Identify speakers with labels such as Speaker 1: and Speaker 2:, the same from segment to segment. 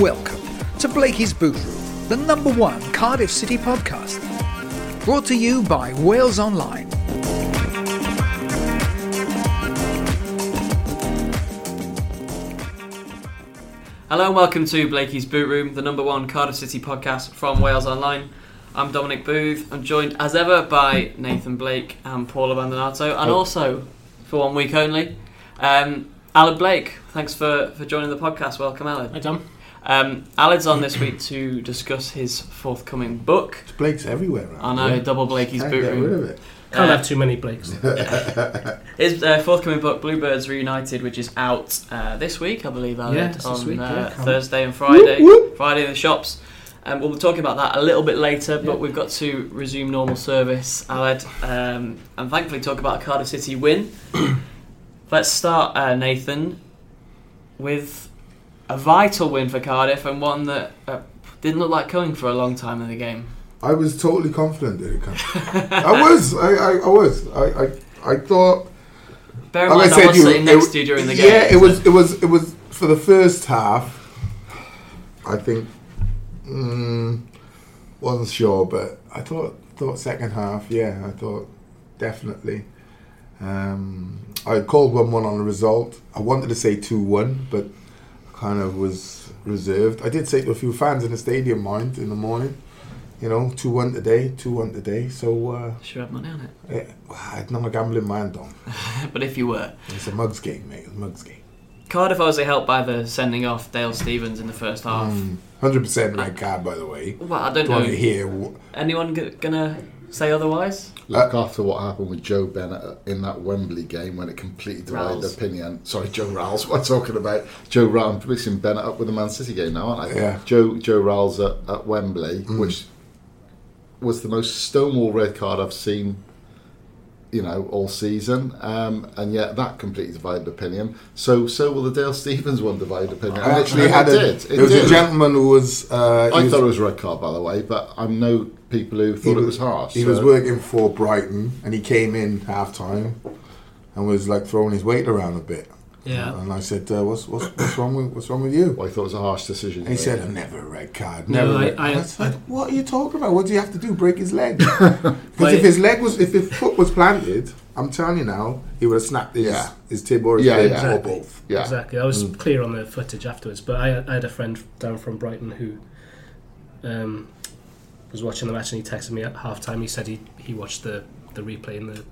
Speaker 1: Welcome to Blakey's Boot Room, the number one Cardiff City podcast. Brought to you by Wales Online.
Speaker 2: Hello and welcome to Blakey's Boot Room, the number one Cardiff City podcast from Wales Online. I'm Dominic Booth. I'm joined as ever by Nathan Blake and Paul Abbandonato, and also, for one week only, um, Alan Blake. Thanks for, for joining the podcast. Welcome, Alan.
Speaker 3: Hi, Tom.
Speaker 2: Um, Alan's on this week to discuss his forthcoming book.
Speaker 4: Blake's everywhere.
Speaker 2: I know, double Blakey's
Speaker 4: Can't
Speaker 2: Boot Room.
Speaker 4: rid of it.
Speaker 3: Can't
Speaker 2: Uh,
Speaker 3: have too many Blakes.
Speaker 2: His uh, forthcoming book, Bluebirds Reunited, which is out uh, this week, I believe, Alan,
Speaker 3: Yeah,
Speaker 2: on
Speaker 3: week,
Speaker 2: uh,
Speaker 3: yeah.
Speaker 2: Thursday and Friday.
Speaker 4: Whoop, whoop.
Speaker 2: Friday in the shops. Um, we'll be talking about that a little bit later, but
Speaker 3: Yeah.
Speaker 2: we've got to resume normal service, Aled, um, and thankfully talk about a Cardiff City win. Let's start, uh, Nathan, with a vital win for Cardiff and one that uh, didn't look like coming for a long time in the game.
Speaker 4: I was totally confident that it could. I was. I, I, I was. I, I, I thought.
Speaker 2: Bear in
Speaker 4: like
Speaker 2: mind, I,
Speaker 4: said,
Speaker 2: was
Speaker 4: you-
Speaker 2: sitting
Speaker 4: it-
Speaker 2: next to you during the game.
Speaker 4: Yeah, it was. It was. It was for the first half. I think. Mm, wasn't sure, but I thought. Thought second half. Yeah, I thought definitely. Um, I called one one on the result. I wanted to say two one, but kind of was reserved. I did say to a few fans in the stadium, mind, in the morning. You know, two one today, two one today. So uh,
Speaker 2: Should have money on it.
Speaker 4: eh, I'm not a gambling man, Dom.
Speaker 2: But if you were.
Speaker 4: It's a mugs game, mate. It's a mugs game.
Speaker 2: Cardiff obviously helped by the sending off Dale Stephens in the first half.
Speaker 4: Hundred percent red card, by the way.
Speaker 2: Well, I don't
Speaker 4: Do want
Speaker 2: know.
Speaker 4: to hear? wh-
Speaker 2: Anyone g- gonna say otherwise?
Speaker 5: Look after what happened with Joe Bennett in that Wembley game when it completely divided
Speaker 2: Ralls.
Speaker 5: opinion. Sorry, Joe Ralls. What I'm talking about? Joe Ralls. I'm mixing Bennett up with the Man City game now, aren't I?
Speaker 4: Yeah.
Speaker 5: Joe Joe Ralls at, at Wembley, mm. which was the most stonewall red card I've seen. You know, all season, um, and yet that completely divided opinion. So, so will the Dale Stephens one divide opinion.
Speaker 4: I actually had
Speaker 5: it
Speaker 4: a.
Speaker 5: did. It
Speaker 4: there was
Speaker 5: did.
Speaker 4: a gentleman who was. Uh,
Speaker 5: I
Speaker 4: was-
Speaker 5: thought it was a red card, by the way, but I know people who thought it was harsh.
Speaker 4: He
Speaker 5: so-
Speaker 4: was working for Brighton, and he came in half time, and was like throwing his weight around a bit.
Speaker 3: Yeah.
Speaker 4: And I said, uh, "What's what's what's wrong with what's wrong with you?"
Speaker 5: Well, I thought it was a harsh decision.
Speaker 4: And he
Speaker 5: but-
Speaker 4: said, "Never a red card.
Speaker 3: No,
Speaker 4: Never."
Speaker 3: I-
Speaker 4: red-"
Speaker 3: I-
Speaker 4: And said, "What are you talking about? What do you have to do? Break his leg?" Because if his leg was, if his foot was planted, I'm telling you now, he would have snapped his
Speaker 5: Yeah.
Speaker 4: his tib or his
Speaker 5: Yeah,
Speaker 4: ribs
Speaker 5: yeah.
Speaker 4: or
Speaker 3: Exactly.
Speaker 4: both.
Speaker 5: Yeah.
Speaker 3: Exactly. I was clear on the footage afterwards, but I, I had a friend down from Brighton who um, was watching the match and he texted me at half time. He said he, he watched the, the replay in the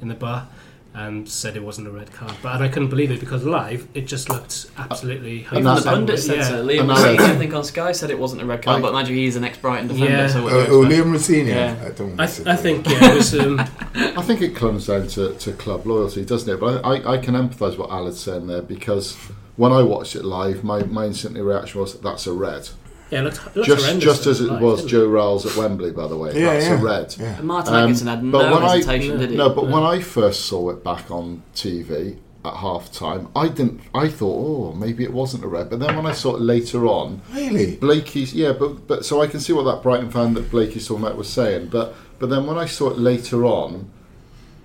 Speaker 3: in the bar and said it wasn't a red card. But and I couldn't believe it because live it just looked absolutely.
Speaker 5: And
Speaker 2: Even the pundit said
Speaker 3: yeah.
Speaker 2: so. Liam
Speaker 5: Rosenior,
Speaker 2: I think on Sky said it wasn't a red card,
Speaker 5: I-
Speaker 2: but imagine he's an ex-Brighton defender.
Speaker 3: Yeah.
Speaker 2: So what
Speaker 4: Uh,
Speaker 2: do you
Speaker 4: oh,
Speaker 2: expect?
Speaker 4: Liam Rosenior.
Speaker 2: Yeah.
Speaker 4: I don't.
Speaker 3: I, th- I think yeah, it was. Um,
Speaker 5: I think it comes down to, to club loyalty, doesn't it? But I, I, I can empathise what Alan's saying there because when I watched it live, my, my instant reaction was that's a red.
Speaker 3: Yeah, it looked, it looked
Speaker 5: Just just as it
Speaker 3: live,
Speaker 5: was
Speaker 3: didn't
Speaker 5: Joe Ralls at Wembley, by the way.
Speaker 4: Yeah,
Speaker 5: that's
Speaker 4: yeah.
Speaker 5: a red.
Speaker 4: Yeah.
Speaker 2: Martin
Speaker 5: Um,
Speaker 2: Atkinson had
Speaker 5: but
Speaker 2: no
Speaker 5: when I-
Speaker 2: hesitation, did he?
Speaker 5: No, but when I first saw it back on TV at half time, I didn't. I thought, oh, maybe it wasn't a red. But then when I saw it later on,
Speaker 4: Really?
Speaker 5: Blakey's yeah, but but so I can see what that Brighton fan that Blakey's talking about was saying. But but then when I saw it later on,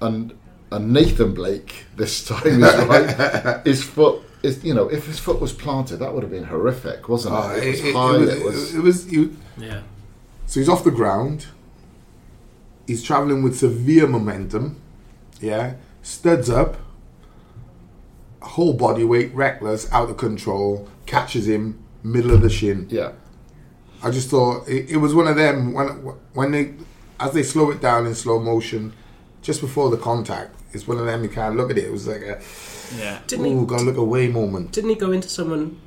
Speaker 5: and and Nathan Blake this time is right, his foot is you know if his foot was planted, that would have been horrific, wasn't it?
Speaker 4: Oh,
Speaker 5: it was
Speaker 4: it, it-
Speaker 5: high.
Speaker 4: it was,
Speaker 5: It was,
Speaker 4: it was you,
Speaker 3: Yeah.
Speaker 4: So he's off the ground. He's traveling with severe momentum. Yeah. Studs up. Whole body weight, reckless, out of control. Catches him middle of the shin.
Speaker 5: yeah.
Speaker 4: I just thought it, it was one of them when when they as they slow it down in slow motion, just before the contact. It's one of them you can't look at it. It was like a
Speaker 2: yeah.
Speaker 3: Didn't
Speaker 4: ooh,
Speaker 3: he?
Speaker 4: gotta look away moment.
Speaker 3: Didn't he go into someone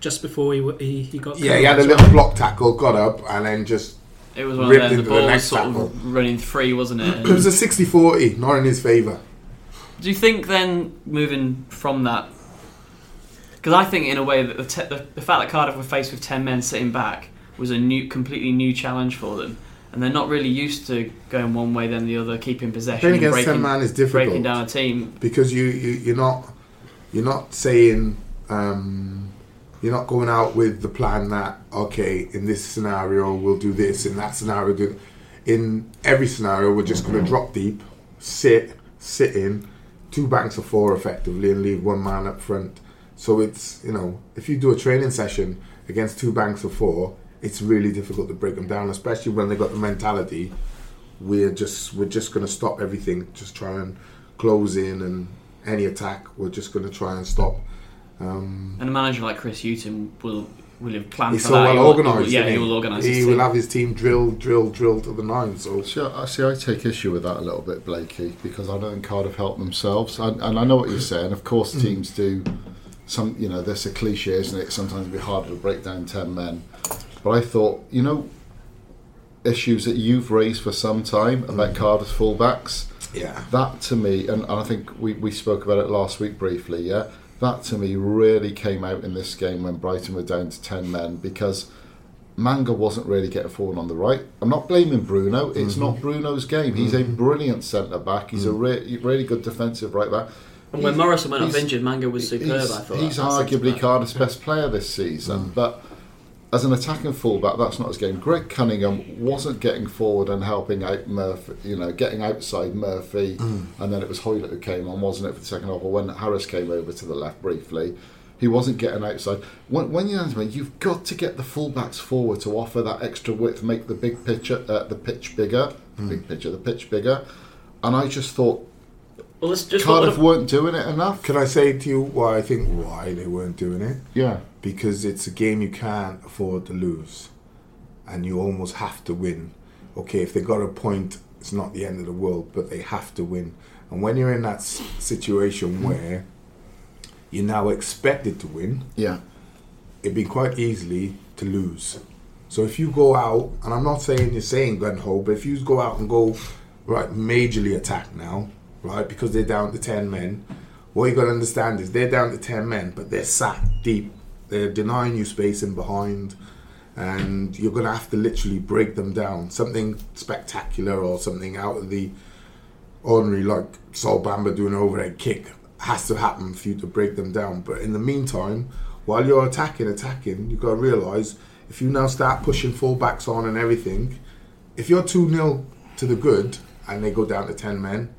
Speaker 3: just before he he, he got?
Speaker 4: Yeah, he had a little
Speaker 3: well?
Speaker 4: block tackle, got up, and then just
Speaker 2: It was one
Speaker 4: ripped
Speaker 2: of them. The
Speaker 4: into the
Speaker 2: was
Speaker 4: next
Speaker 2: sort
Speaker 4: tackle.
Speaker 2: of running free, wasn't it?
Speaker 4: It was a 60-40, not in his favour.
Speaker 2: Do you think then moving from that? Because I think in a way that the, te- the the fact that Cardiff were faced with ten men sitting back was a new, completely new challenge for them, and they're not really used to going one way then the other, keeping possession,
Speaker 4: Playing
Speaker 2: and
Speaker 4: against
Speaker 2: breaking,
Speaker 4: 10 man is difficult.
Speaker 2: breaking down a team.
Speaker 4: because you, you you're not you're not saying um, you're not going out with the plan that okay in this scenario we'll do this in that scenario do in every scenario we're just going to drop deep sit sit in two banks of four effectively and leave one man up front so it's you know if you do a training session against two banks of four it's really difficult to break them down especially when they've got the mentality we're just we're just going to stop everything just try and close in and any attack we're just going to try and stop um,
Speaker 2: And a manager like Chris Hughton will will have planned
Speaker 4: he's
Speaker 2: for
Speaker 4: so
Speaker 2: that.
Speaker 4: well
Speaker 2: He will-
Speaker 4: organised
Speaker 2: Yeah, he will organise.
Speaker 4: he
Speaker 2: his
Speaker 4: will
Speaker 2: team.
Speaker 4: have his team drill drill drill to the nine so
Speaker 5: See, I, see, I take issue with that a little bit, Blakey, because I don't think Cardiff help themselves. And, and I know what you're saying. Of course, teams do some, you know, there's a cliche, isn't it? Sometimes it'd be harder to break down 10 men. But I thought, you know, issues that you've raised for some time about mm. Cardiff's fullbacks,
Speaker 4: yeah
Speaker 5: that to me, and, and I think we, we spoke about it last week briefly, yeah, that to me really came out in this game when Brighton were down to 10 men because Manga wasn't really getting forward on the right. I'm not blaming Bruno, it's mm-hmm. not Bruno's game. He's a mm-hmm. brilliant centre back, he's a mm. re- really good defensive right back.
Speaker 2: And when
Speaker 5: He's-
Speaker 2: Morrison went off injured, Manga was superb. I thought
Speaker 5: he's arguably. Cardiff's best player this season, mm. but as an attacking fullback, that's not his game. Greg Cunningham wasn't getting forward and helping out Murphy, you know, getting outside Murphy, and then it was Hoilett who came on, wasn't it, for the second half? Or when Harris came over to the left briefly, he wasn't getting outside. When, when you're answering, you've got to get the fullbacks forward to offer that extra width, make the big picture, uh, the pitch bigger, the big picture, the pitch bigger. And I just thought
Speaker 2: Well, let's just
Speaker 5: Cardiff
Speaker 2: what-
Speaker 5: weren't doing it enough.
Speaker 4: can I say to you why I think why they weren't doing it
Speaker 5: Yeah.
Speaker 4: because it's a game you can't afford to lose and you almost have to win. Okay, if they got a point, it's not the end of the world, but they have to win. And when you're in that situation where you're now expected to win,
Speaker 5: Yeah.
Speaker 4: it'd be quite easily to lose. So if you go out, and I'm not saying you're saying gun ho, but if you go out and go right majorly attack now, right, because they're down to ten men, what you got to understand is they're down to ten men, but they're sat deep. They're denying you space in behind, and you're gonna have to literally break them down. Something spectacular or something out of the ordinary, like Sol Bamba doing an overhead kick, has to happen for you to break them down. But in the meantime, while you're attacking, attacking, you've got to realise if you now start pushing fullbacks on and everything, if you're 2 0 to the good and they go down to 10 men,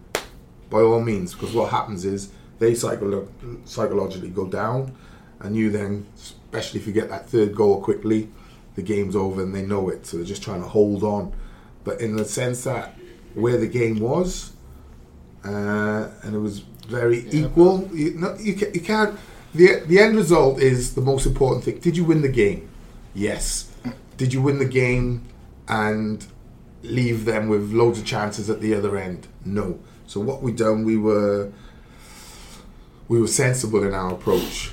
Speaker 4: by all means, because what happens is they psycholo- psychologically go down, and you then, especially if you get that third goal quickly, the game's over and they know it, so they're just trying to hold on. But in the sense that where the game was, uh, and it was very equal, you, no, you, ca- you can't. The, the end result is the most important thing. Did you win the game? Yes. Did you win the game and leave them with loads of chances at the other end? No. So what we done, we were we were sensible in our approach.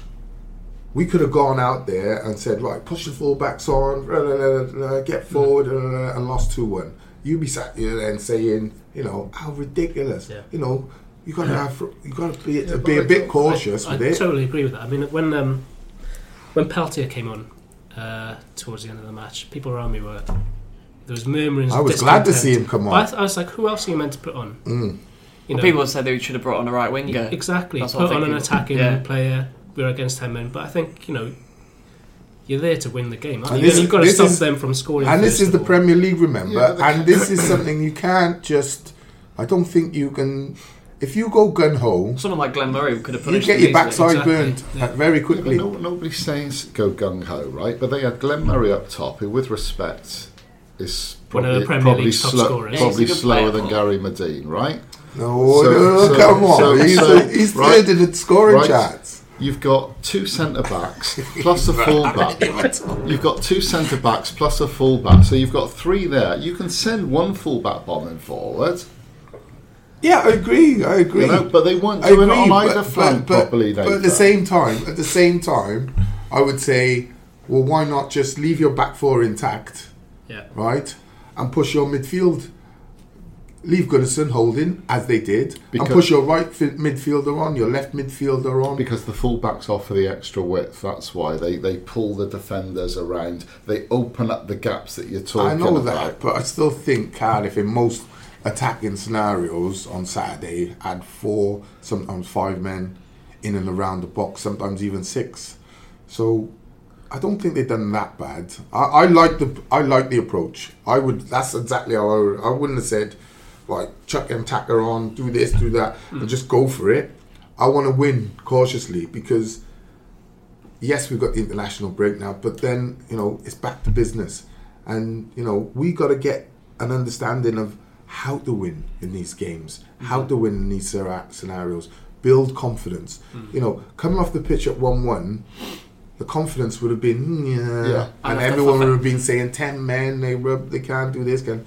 Speaker 4: We could have gone out there and said, right, push the fullbacks on, blah, blah, blah, get forward, blah, blah, and lost two one. You'd be sat here and saying, you know, how ridiculous.
Speaker 3: Yeah.
Speaker 4: You know, you gotta have, you gotta be,
Speaker 5: Yeah,
Speaker 4: be a
Speaker 5: I
Speaker 4: bit cautious
Speaker 3: I, I totally agree with that. I mean, when um, when Peltier came on uh, towards the end of the match, people around me were there was murmurings.
Speaker 4: I was glad to see him come on.
Speaker 3: I, th- I was like, who else are you meant to put on?
Speaker 4: Mm.
Speaker 3: You
Speaker 2: Well, people said they should have brought on a right winger.
Speaker 3: exactly
Speaker 2: That's what
Speaker 3: put on an attacking
Speaker 2: yeah.
Speaker 3: player. We're against ten men, but I think you know you're there to win the game. aren't
Speaker 4: And
Speaker 3: you?
Speaker 4: this-
Speaker 3: You've got to stop
Speaker 4: is-
Speaker 3: them from scoring.
Speaker 4: And this is the
Speaker 3: all.
Speaker 4: Premier League, remember?
Speaker 5: Yeah,
Speaker 4: and this is something you can't just. I don't think you can. If you go gun ho,
Speaker 2: Someone like Glenn Murray could have
Speaker 4: put.
Speaker 2: you
Speaker 4: get
Speaker 2: them
Speaker 4: your
Speaker 2: easily.
Speaker 4: backside
Speaker 3: Exactly,
Speaker 4: burnt
Speaker 3: yeah.
Speaker 4: very
Speaker 5: Yeah,
Speaker 4: quickly.
Speaker 5: no, nobody's saying go gung ho, right? But they had Glenn Murray up top, who, with respect, is
Speaker 3: One of
Speaker 5: probably,
Speaker 3: the Premier
Speaker 5: probably,
Speaker 3: League's top scorers.
Speaker 5: Probably
Speaker 2: he's a good
Speaker 5: slower
Speaker 2: player,
Speaker 5: than Gary Madine, right?
Speaker 4: No,
Speaker 5: So-
Speaker 4: no,
Speaker 5: so-
Speaker 4: come on.
Speaker 5: so-
Speaker 4: he's
Speaker 5: so-
Speaker 4: he's
Speaker 5: right.
Speaker 4: third in the scoring
Speaker 5: Right.
Speaker 4: charts.
Speaker 5: You've got two centre backs plus a full back. You've got two centre backs plus a full back, so you've got three there. You can send one full back bombing forward,
Speaker 4: Yeah, I agree. I agree.
Speaker 5: you know, but they weren't
Speaker 4: I
Speaker 5: doing
Speaker 4: agree,
Speaker 5: it on
Speaker 4: but,
Speaker 5: either flank
Speaker 4: but, but,
Speaker 5: properly.
Speaker 4: but at the same time, at the same time, I would say, well, why not just leave your back four intact,
Speaker 3: Yeah.
Speaker 4: right? and push your midfield. Leave Gunnarsson holding as they did,
Speaker 5: Because-
Speaker 4: and push your right fi- midfielder on, your left midfielder on.
Speaker 5: Because the fullbacks offer the extra width. That's why they, they pull the defenders around. They open up the gaps that you're talking
Speaker 4: I know
Speaker 5: about.
Speaker 4: that, but I still think Cardiff in most attacking scenarios on Saturday had four, sometimes five men in and around the box, sometimes even six. So I don't think they've done that bad. I, I like the I like the approach. I would. That's exactly how I, would, I wouldn't have said, right, chuck and tacker on, do this, do that, and just go for it. I want to win cautiously because yes, we've got the international break now, but then you know it's back to business, and you know we got to get an understanding of how to win in these games, how to win in these scenarios, build confidence. You know, coming off the pitch at one-one, the confidence would have been "Hmm, yeah,
Speaker 5: Yeah.
Speaker 2: And
Speaker 4: and everyone would have been saying ten men, they rub, they can't do this, can.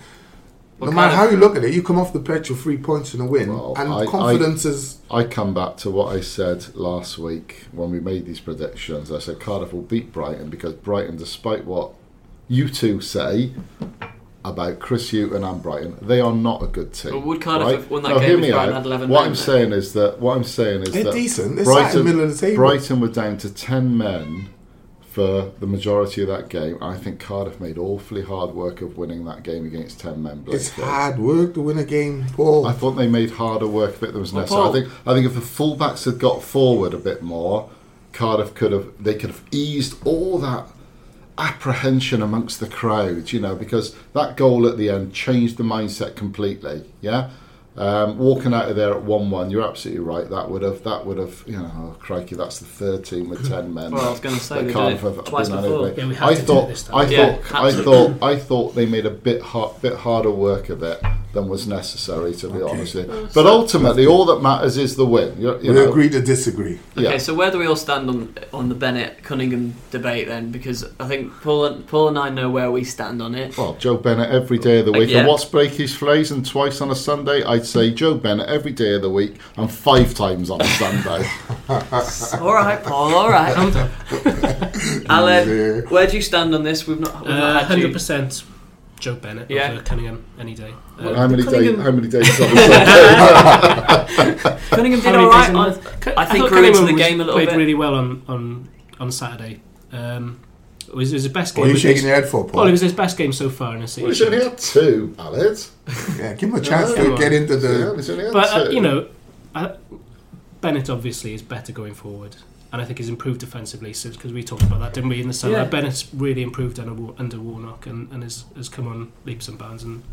Speaker 2: Well,
Speaker 4: no matter
Speaker 2: kind
Speaker 4: how you look at it, you come off the pitch with three points and a win,
Speaker 5: Well,
Speaker 4: and
Speaker 5: I-
Speaker 4: confidence is
Speaker 5: I come back to what I said last week when we made these predictions. I said Cardiff will beat Brighton because Brighton, despite what you two say about Chris Hughton and Brighton, they are not a good team.
Speaker 2: Well, would Cardiff
Speaker 5: right?
Speaker 2: have won that
Speaker 5: Now,
Speaker 2: game
Speaker 5: hear
Speaker 2: if
Speaker 5: me
Speaker 2: Brighton
Speaker 5: out.
Speaker 2: had 11
Speaker 5: What
Speaker 2: men
Speaker 5: I'm
Speaker 2: then?
Speaker 5: saying is that what I'm saying is
Speaker 4: They're
Speaker 5: that
Speaker 4: decent. They're sat in the middle of the table.
Speaker 5: Brighton were down to ten men for the majority of that game. I think Cardiff made awfully hard work of winning that game against ten men.
Speaker 4: it's
Speaker 5: Blake.
Speaker 4: hard work to win a game, Paul.
Speaker 5: I thought they made harder work of it than was
Speaker 2: Well,
Speaker 5: necessary.
Speaker 2: Paul-
Speaker 5: I think I think if the fullbacks had got forward a bit more, Cardiff could have they could have eased all that apprehension amongst the crowd, you know, because that goal at the end changed the mindset completely. Yeah. Um, walking out of there at one-one, you're absolutely right. That would have, that would have, you know, oh, crikey, that's the third team with ten men.
Speaker 2: Well, I was gonna say,
Speaker 5: that
Speaker 2: they did
Speaker 5: Cardiff
Speaker 2: it
Speaker 5: have
Speaker 2: twice
Speaker 5: been
Speaker 2: before.
Speaker 5: unable-
Speaker 3: Yeah, we had
Speaker 5: I
Speaker 3: to do it
Speaker 5: thought,
Speaker 3: this time.
Speaker 5: I
Speaker 2: Yeah,
Speaker 5: thought,
Speaker 2: had
Speaker 5: I thought, I thought they made a bit hard, bit harder work of it than was necessary, to be honest. with you. But ultimately, all that matters is the win. You're, you
Speaker 4: we
Speaker 5: know,
Speaker 4: agree to disagree.
Speaker 2: Okay,
Speaker 5: Yeah.
Speaker 2: so where do we all stand on on the Bennett Cunningham debate then? Because I think Paul and, Paul and I know where we stand on it.
Speaker 5: Well, Joe Bennett every day of the
Speaker 2: Uh,
Speaker 5: week.
Speaker 2: yeah.
Speaker 5: And what's Blakey's phrase? And twice on a Sunday, I'd say Joe Bennett every day of the week and five times on a Sunday.
Speaker 2: all right, Paul. All right. Alan, where do you stand on this? We've not, we've not
Speaker 3: Uh,
Speaker 2: had
Speaker 3: Hundred
Speaker 2: you.
Speaker 3: Percent, Joe Bennett
Speaker 2: Yeah.
Speaker 3: over Cunningham any day. Uh,
Speaker 5: how many days?
Speaker 2: Cunningham-
Speaker 5: How many days on a Sunday?
Speaker 2: Cunningham did
Speaker 3: how many days
Speaker 2: right.
Speaker 3: in a
Speaker 2: on-
Speaker 3: month? Cu-
Speaker 2: I think
Speaker 3: thought
Speaker 2: grew into
Speaker 3: Cunningham
Speaker 2: the game a little
Speaker 3: played
Speaker 2: bit.
Speaker 3: really well on on on Saturday. Um, it was, it was his best game.
Speaker 4: What are you
Speaker 3: with
Speaker 4: shaking
Speaker 3: his-
Speaker 4: your head for, Paul?
Speaker 3: Well, it was his best game so far in a
Speaker 5: well, he's
Speaker 3: season.
Speaker 5: only had two, Alex.
Speaker 4: yeah, give him a chance
Speaker 5: Yeah.
Speaker 4: to get into
Speaker 5: Yeah,
Speaker 4: the.
Speaker 5: he's only had
Speaker 3: But uh, you know, uh, Bennett obviously is better going forward, and I think he's improved defensively since because we talked about that, didn't we, in the summer?
Speaker 2: Yeah.
Speaker 3: Bennett's really improved under, Wa- under Warnock and, and has, has come on leaps and bounds. And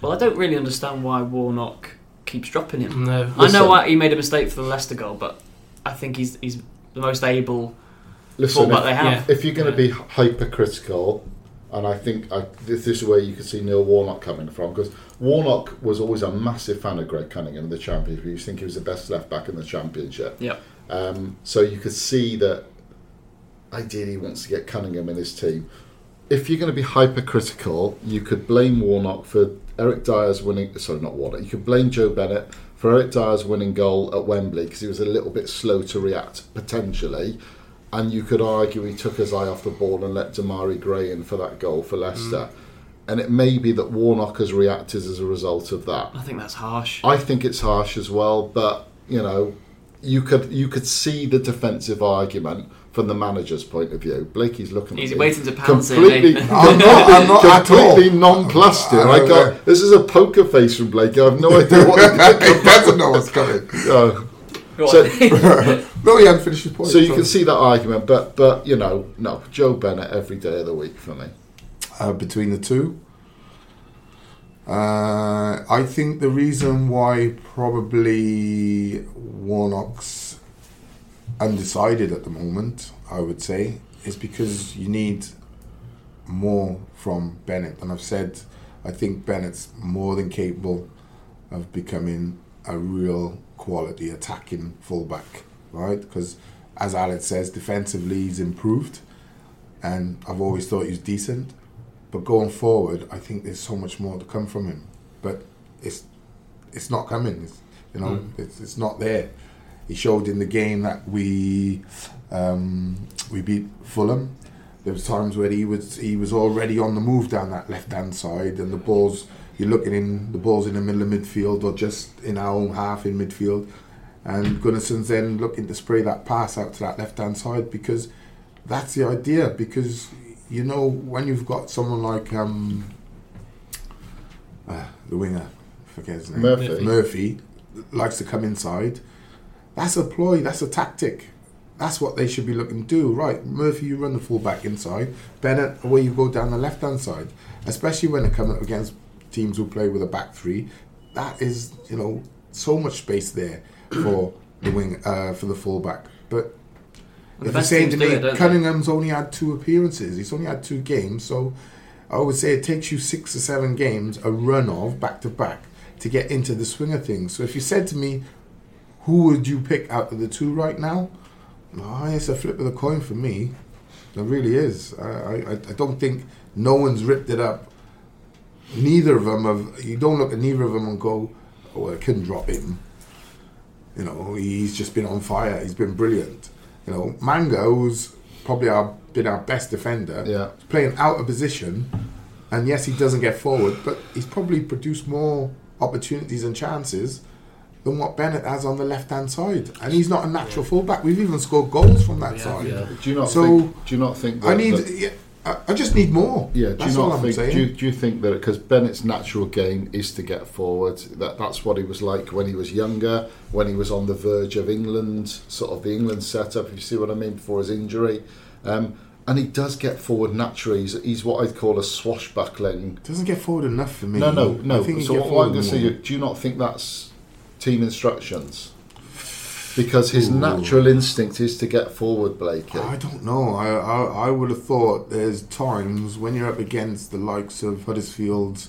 Speaker 2: Well, I don't really understand why Warnock keeps dropping him.
Speaker 3: no,
Speaker 2: I know why he made a mistake for the Leicester goal, but I think he's he's the most able
Speaker 5: Listen,
Speaker 2: fullback
Speaker 5: if,
Speaker 2: they have.
Speaker 3: Yeah.
Speaker 5: if you're going to be hypercritical, and I think I, this, this is where you can see Neil Warnock coming from, because Warnock was always a massive fan of Greg Cunningham in the Championship. He used to think he was the best left back in the Championship.
Speaker 2: Yep.
Speaker 5: Um, so you could see that ideally he wants to get Cunningham in his team. If you're going to be hypercritical, you could blame Warnock for Eric Dier's winning. Sorry, not Warnock. You could blame Joe Bennett for Eric Dier's winning goal at Wembley because he was a little bit slow to react potentially, and you could argue he took his eye off the ball and let Demarai Gray in for that goal for Leicester. And it may be that Warnock has reacted as a result of that.
Speaker 2: I think that's harsh.
Speaker 5: I think it's harsh as well, but you know, you could you could see the defensive argument from the manager's point of view. Blakey's looking.
Speaker 2: He's
Speaker 5: at me
Speaker 2: waiting to pounce
Speaker 5: completely,
Speaker 2: isn't?
Speaker 4: I'm not- I'm not
Speaker 5: completely nonplussed. here.
Speaker 4: I
Speaker 5: I
Speaker 4: know,
Speaker 5: got this is a poker face from Blakey. I have no idea what.
Speaker 4: he doesn't know what's coming.
Speaker 5: uh,
Speaker 2: Go
Speaker 5: so,
Speaker 4: No, he hadn't finished his point.
Speaker 5: so you can see that argument, but but you know, no, Joe Bennett every day of the week for me.
Speaker 4: uh, between the two. Uh, I think the reason why probably Warnock's undecided at the moment, I would say, is because you need more from Bennett. And I've said, I think Bennett's more than capable of becoming a real quality attacking fullback, right? Because as Alex says, defensively he's improved, and I've always thought he's decent. But going forward, I think there's so much more to come from him. But it's it's not coming. It's, you know, it's, it's not there. He showed in the game that we um, we beat Fulham There was times where he was he was already on the move down that left hand side, and the balls you're looking in the balls in the middle of midfield or just in our own half in midfield, and Gunnarsson's then looking to spray that pass out to that left hand side because that's the idea. Because you know when you've got someone like um, uh, the winger, I forget his name,
Speaker 5: Murphy.
Speaker 4: Murphy likes to come inside. That's a ploy. That's a tactic. That's what they should be looking to do. Right, Murphy, you run the full back inside. Bennett, away you go down the left hand side. Especially when they come up against teams who play with a back three. That is, you know, so much space there for the wing, uh, for the full back. But
Speaker 2: the
Speaker 4: if you're
Speaker 2: best
Speaker 4: saying to me,
Speaker 2: it, don't they?
Speaker 4: Cunningham's only had two appearances. He's only had two games, so I would say it takes you six or seven games, a run of back to back, to get into the swing of things. So if you said to me, who would you pick out of the two right now? Oh, it's a flip of the coin for me. It really is. I, I, I don't think no one's ripped it up. Neither of them have. You don't look at neither of them and go, "Oh, I couldn't drop him." You know, he's just been on fire. He's been brilliant. You know, Manga's probably our been our best defender.
Speaker 5: Yeah.
Speaker 4: He's playing out of position, and yes, he doesn't get forward, but he's probably produced more opportunities and chances than what Bennett has on the left hand side. And he's not a natural fullback. We've even scored goals from that
Speaker 3: Yeah,
Speaker 4: side.
Speaker 3: yeah.
Speaker 5: Do you not
Speaker 4: So,
Speaker 5: think? Do you not think? That,
Speaker 4: I need.
Speaker 5: that-
Speaker 4: yeah, I, I just need more.
Speaker 5: Yeah, do
Speaker 4: That's
Speaker 5: you not think? Do you, do you think that because Bennett's natural game is to get forward? That that's what he was like when he was younger, when he was on the verge of England, sort of the England setup. If you see what I mean, before his injury, um, and he does get forward naturally. He's, he's what I'd call a swashbuckling.
Speaker 4: Doesn't get forward enough for me.
Speaker 5: No, no, no. So what I'm going to say, do you not think that's team instructions? Because his
Speaker 4: Ooh.
Speaker 5: natural instinct is to get forward, Blakey.
Speaker 4: I don't know. I, I I would have thought there's times when you're up against the likes of Huddersfield.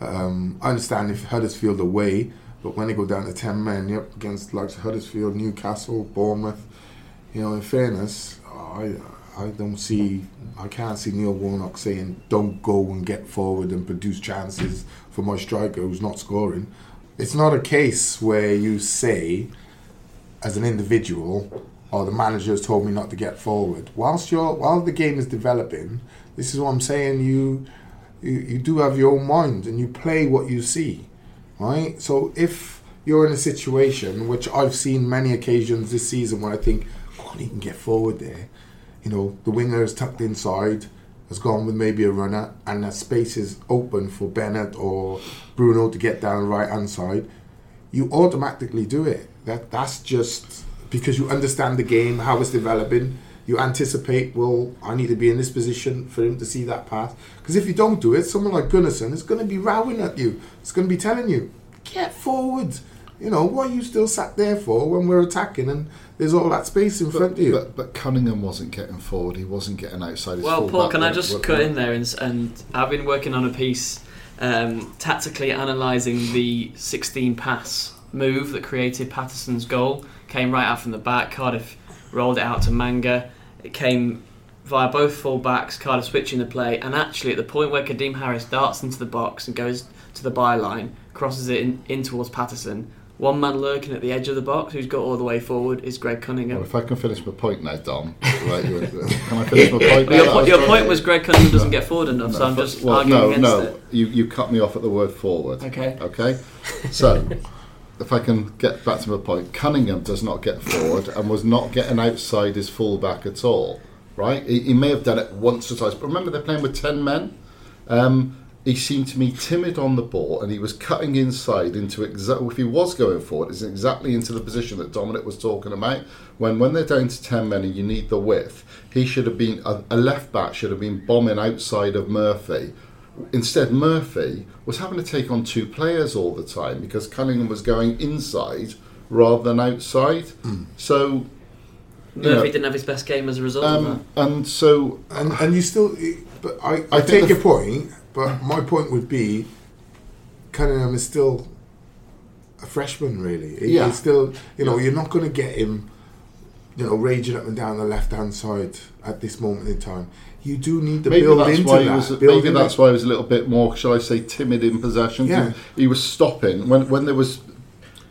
Speaker 4: Um, I understand if Huddersfield away, but when they go down to ten men, you're up against the likes of Huddersfield, Newcastle, Bournemouth. You know, in fairness, I I don't see. I can't see Neil Warnock saying don't go and get forward and produce chances for my striker who's not scoring. It's not a case where you say as an individual, or the manager has told me not to get forward. Whilst you're, while the game is developing, this is what I'm saying. You, you, you do have your own mind, and you play what you see, right? So if you're in a situation which I've seen many occasions this season where I think, oh, he can get forward there. You know, the winger is tucked inside, has gone with maybe a runner, and that space is open for Bennett or Bruno to get down the right hand side you automatically do it. That that's just because you understand the game, how it's developing. You anticipate, well, I need to be in this position for him to see that pass. Because if you don't do it, someone like Gunnarsson is going to be rowing at you. It's going to be telling you, get forward. You know, what are you still sat there for when we're attacking and there's all that space in front of you?
Speaker 5: But, but Cunningham wasn't getting forward. He wasn't getting outside his
Speaker 2: Well, Paul, can I just
Speaker 5: when-
Speaker 2: cut in there and, and I've been working on a piece um, tactically analysing the 16 pass move that created Paterson's goal. Came right out from the back. Cardiff rolled it out to Manga. It came via both full backs. Cardiff switching the play, and actually at the point where Kadeem Harris darts into the box and goes to the byline, crosses it in, in towards Paterson. One man lurking at the edge of the box, who's got all the way forward, is Greg Cunningham.
Speaker 5: Well, if I can finish my point now, Dom. Right, can I finish my point?
Speaker 2: But your,
Speaker 5: now?
Speaker 2: your point was Greg Cunningham doesn't get forward enough, so I'm
Speaker 5: No,
Speaker 2: just
Speaker 5: well,
Speaker 2: arguing
Speaker 5: no,
Speaker 2: against
Speaker 5: no.
Speaker 2: it.
Speaker 5: You, you cut me off at the word forward.
Speaker 2: Okay.
Speaker 5: Okay. So, if I can get back to my point, Cunningham does not get forward and was not getting outside his fullback at all. Right? He, he may have done it once or twice, but remember they're playing with ten men. Um, he seemed to me timid on the ball, and he was cutting inside into exactly. If he was going forward, it's exactly into the position that Dominic was talking about. When when they're down to ten men and you need the width, he should have been a, a left back should have been bombing outside of Murphy. Instead, Murphy was having to take on two players all the time because Cunningham was going inside rather than outside. So, you
Speaker 2: Murphy
Speaker 5: know,
Speaker 2: didn't have his best game as a result of
Speaker 5: um, and so
Speaker 4: and and you still, but I, I,
Speaker 5: I
Speaker 4: take
Speaker 5: think the
Speaker 4: your point. But my point would be, Cunningham is still a freshman, really. He-
Speaker 5: Yeah.
Speaker 4: He's still, you know,
Speaker 5: Yeah.
Speaker 4: you're not going to get him, you know, raging up and down the left hand side at this moment in time. You do need to
Speaker 5: maybe
Speaker 4: build
Speaker 5: that's
Speaker 4: into
Speaker 5: why he
Speaker 4: that.
Speaker 5: was.
Speaker 4: build
Speaker 5: Maybe that's why he was a little bit more, shall I say, timid in possession.
Speaker 4: Yeah.
Speaker 5: He was stopping when when there was.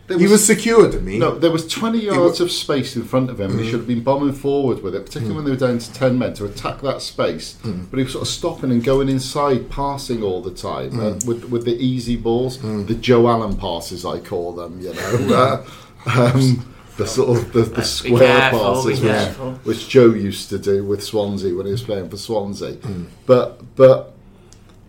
Speaker 5: there
Speaker 4: he was secure to me.
Speaker 5: No, there was 20 yards of space in front of him, and he
Speaker 4: Mm.
Speaker 5: should have been bombing forward with it, particularly when they were down to 10 men to attack that space.
Speaker 4: Mm.
Speaker 5: But he was sort of stopping and going inside, passing all the time
Speaker 4: Mm.
Speaker 5: uh, with, with the easy balls, the Joe Allen passes, I call them, you know. uh, um, the sort of the, the square
Speaker 2: careful,
Speaker 5: passes, which, which Joe used to do with Swansea when he was playing for Swansea.
Speaker 4: Mm.
Speaker 5: But but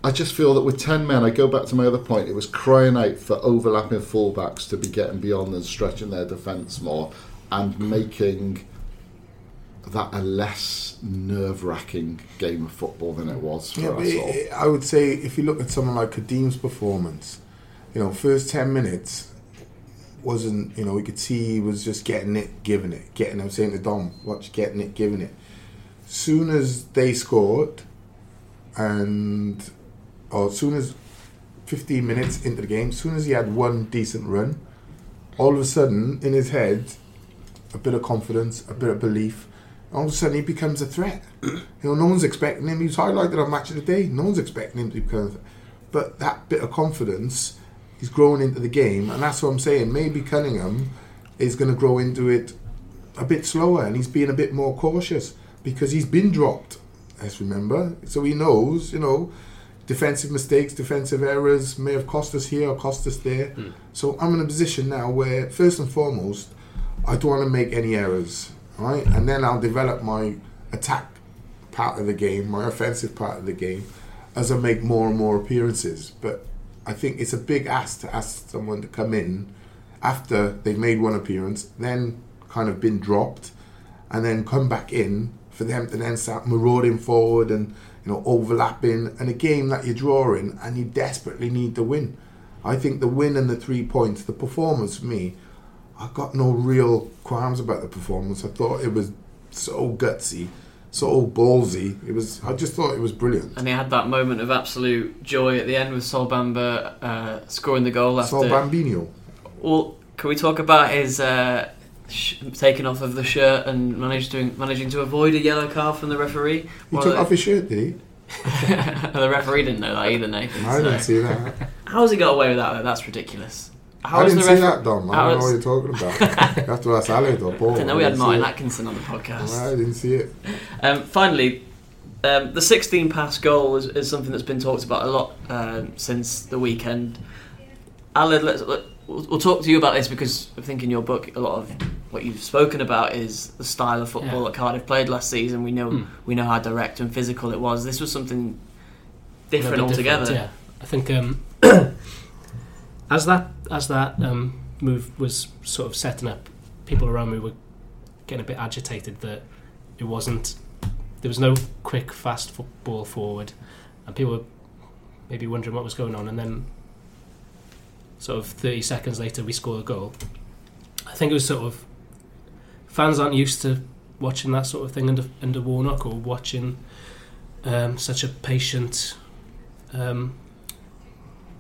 Speaker 5: I just feel that with 10 men, I go back to my other point, it was crying out for overlapping fullbacks to be getting beyond and stretching their defence more and making that a less nerve wracking game of football than it was for
Speaker 4: Yeah, but
Speaker 5: us all.
Speaker 4: it- I would say if you look at someone like Kadeem's performance, you know, first ten minutes wasn't, you know, we could see he was just getting it, giving it, getting. I'm saying to Dom, watch, getting it, giving it. Soon as they scored, and or soon as 15 minutes into the game, soon as he had one decent run, all of a sudden in his head, a bit of confidence, a bit of belief. All of a sudden, he becomes a threat. You know, no one's expecting him. He was highlighted on Match of the Day. No one's expecting him to become. But that bit of confidence, he's grown into the game, and that's what I'm saying. Maybe Cunningham is going to grow into it a bit slower, and he's being a bit more cautious because he's been dropped. Let's remember, so he knows, you know, defensive mistakes, defensive errors may have cost us here or cost us there. Hmm. So I'm in a position now where, first and foremost, I don't want to make any errors, right? And then I'll develop my attack part of the game, my offensive part of the game, as I make more and more appearances. But I think it's a big ask to ask someone to come in after they've made one appearance, then kind of been dropped, and then come back in for them to then start marauding forward and you know overlapping and a game that you're drawing and you desperately need to win. I think the win and the three points, the performance for me, I got no real qualms about the performance. I thought it was so gutsy, so ballsy. It was. I just thought it was brilliant.
Speaker 2: And he had that moment of absolute joy at the end with Sol Bamba uh, scoring the goal after.
Speaker 4: Sol Bambino.
Speaker 2: Well, can we talk about his uh, sh- taking off of the shirt and managed to, managing to avoid a yellow card from the referee?
Speaker 4: He
Speaker 2: Well,
Speaker 4: took
Speaker 2: the-
Speaker 4: off his shirt, did he?
Speaker 2: the referee didn't know that either, Nathan.
Speaker 4: I didn't see that.
Speaker 2: How's he got away with that? though? That's ridiculous. How
Speaker 4: I didn't
Speaker 2: the
Speaker 4: see
Speaker 2: refer-
Speaker 4: that, Dom. I
Speaker 2: how
Speaker 4: don't know what you're talking about. you have to ask Aled or Paul.
Speaker 2: I didn't know
Speaker 4: I
Speaker 2: we had
Speaker 4: didn't
Speaker 2: Martin
Speaker 4: it.
Speaker 2: Atkinson on the podcast.
Speaker 4: I didn't see it.
Speaker 2: Um, finally, um, the 16 pass goal is, is something that's been talked about a lot um, since the weekend. Alan, let's, let, we'll, we'll talk to you about this because I think in your book a lot of what you've spoken about is the style of football
Speaker 3: Yeah.
Speaker 2: that Cardiff played last season. We know
Speaker 3: Hmm.
Speaker 2: we know how direct and physical it was. This was something different
Speaker 3: A bit
Speaker 2: altogether.
Speaker 3: Yeah, I think um, as that as that um, move was sort of setting up, people around me were getting a bit agitated that it wasn't. There was no quick, fast football forward, and people were maybe wondering what was going on. And then, sort of thirty seconds later, we scored a goal. I think it was sort of fans aren't used to watching that sort of thing under under Warnock or watching um, such a patient um,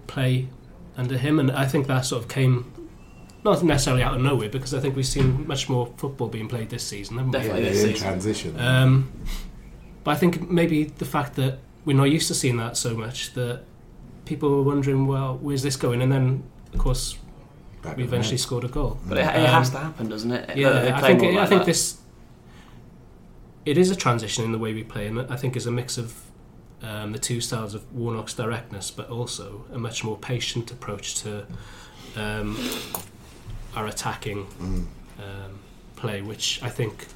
Speaker 3: play under him, and I think that sort of came not necessarily out of nowhere because I think we've seen much more football being played this season, haven't we?
Speaker 2: Definitely.
Speaker 4: Yeah,
Speaker 2: this
Speaker 4: they're in
Speaker 2: season.
Speaker 4: transition.
Speaker 3: Um, but I think maybe the fact that we're not used to seeing that so much that people were wondering, well, where's this going? And then, of course,
Speaker 4: Back
Speaker 3: we eventually
Speaker 4: the
Speaker 3: scored a goal.
Speaker 2: But it, it
Speaker 3: Um,
Speaker 2: has to happen, doesn't it? That
Speaker 3: Yeah, I
Speaker 2: play
Speaker 3: think
Speaker 2: more
Speaker 3: I think
Speaker 2: that.
Speaker 3: this it is a transition in the way we play, and I think is a mix of um, the two styles of Warnock's directness, but also a much more patient approach to um, our attacking
Speaker 4: Mm.
Speaker 3: um, play, which I think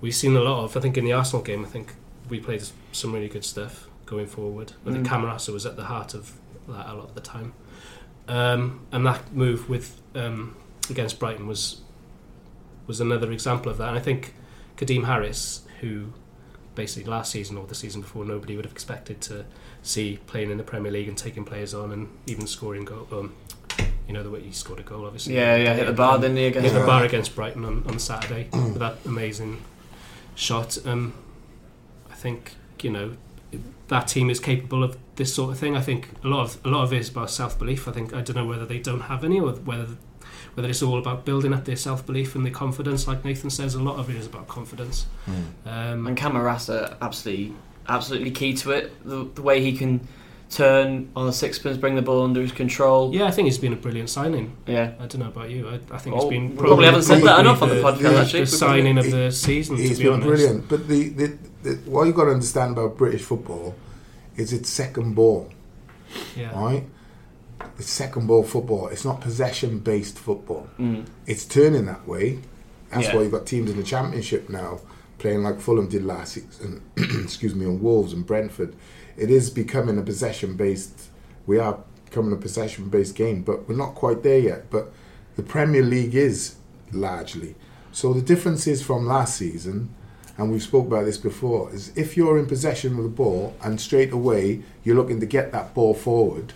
Speaker 3: we've seen a lot of. I think in the Arsenal game, I think we played some really good stuff going forward. I think
Speaker 2: Mm.
Speaker 3: Camarasa was at the heart of that a lot of the time, um, and that move with um, against Brighton was was another example of that. And I think Kadeem Harris, who basically last season or the season before nobody would have expected to see playing in the Premier League and taking players on and even scoring goal. Um, you know the way he scored a goal, obviously.
Speaker 2: yeah, yeah, hit the bar,
Speaker 3: Um,
Speaker 2: he? Against
Speaker 3: hit the bar against Brighton on, on Saturday with that amazing shot. Um, I think you know that team is capable of this sort of thing. I think a lot of a lot of it is about self belief. I think I don't know whether they don't have any or whether whether it's all about building up their self belief and their confidence. Like Nathan says, a lot of it is about confidence. Um,
Speaker 2: And Camarasa absolutely, absolutely key to it. The, the way he can turn on the sixpence, bring the ball under his control.
Speaker 3: Yeah, I think he's been a brilliant signing.
Speaker 2: Yeah.
Speaker 3: I don't know about you. I, I think
Speaker 2: Oh,
Speaker 3: he's been
Speaker 2: we probably haven't said that enough on the podcast,
Speaker 3: the,
Speaker 2: actually.
Speaker 3: The signing of the season.
Speaker 4: He's
Speaker 3: to be
Speaker 4: been
Speaker 3: honest.
Speaker 4: brilliant. But the, the, the what you've got to understand about British football is it's second ball,
Speaker 3: Yeah.
Speaker 4: right? It's second ball football. It's not possession based football.
Speaker 2: Mm.
Speaker 4: It's turning that way. That's
Speaker 2: Yeah.
Speaker 4: why you've got teams in the championship now playing like Fulham did last season. excuse me, on Wolves and Brentford. It is becoming a possession based. We are becoming a possession based game, but we're not quite there yet. But the Premier League is largely. So the difference is from last season, and we've spoke about this before, is if you're in possession of the ball and straight away you're looking to get that ball forward,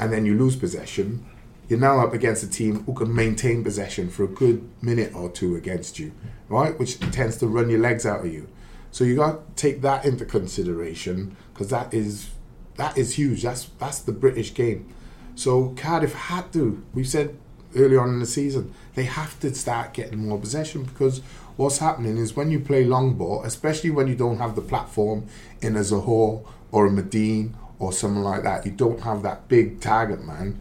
Speaker 4: and then you lose possession, you're now up against a team who can maintain possession for a good minute or two against you, right? Which tends to run your legs out of you. So you got to take that into consideration because that is that is huge. That's that's the British game. So Cardiff had to. We said earlier on in the season they have to start getting more possession because what's happening is when you play long ball, especially when you don't have the platform in a Zohore or a Madine or someone like that, you don't have that big target man.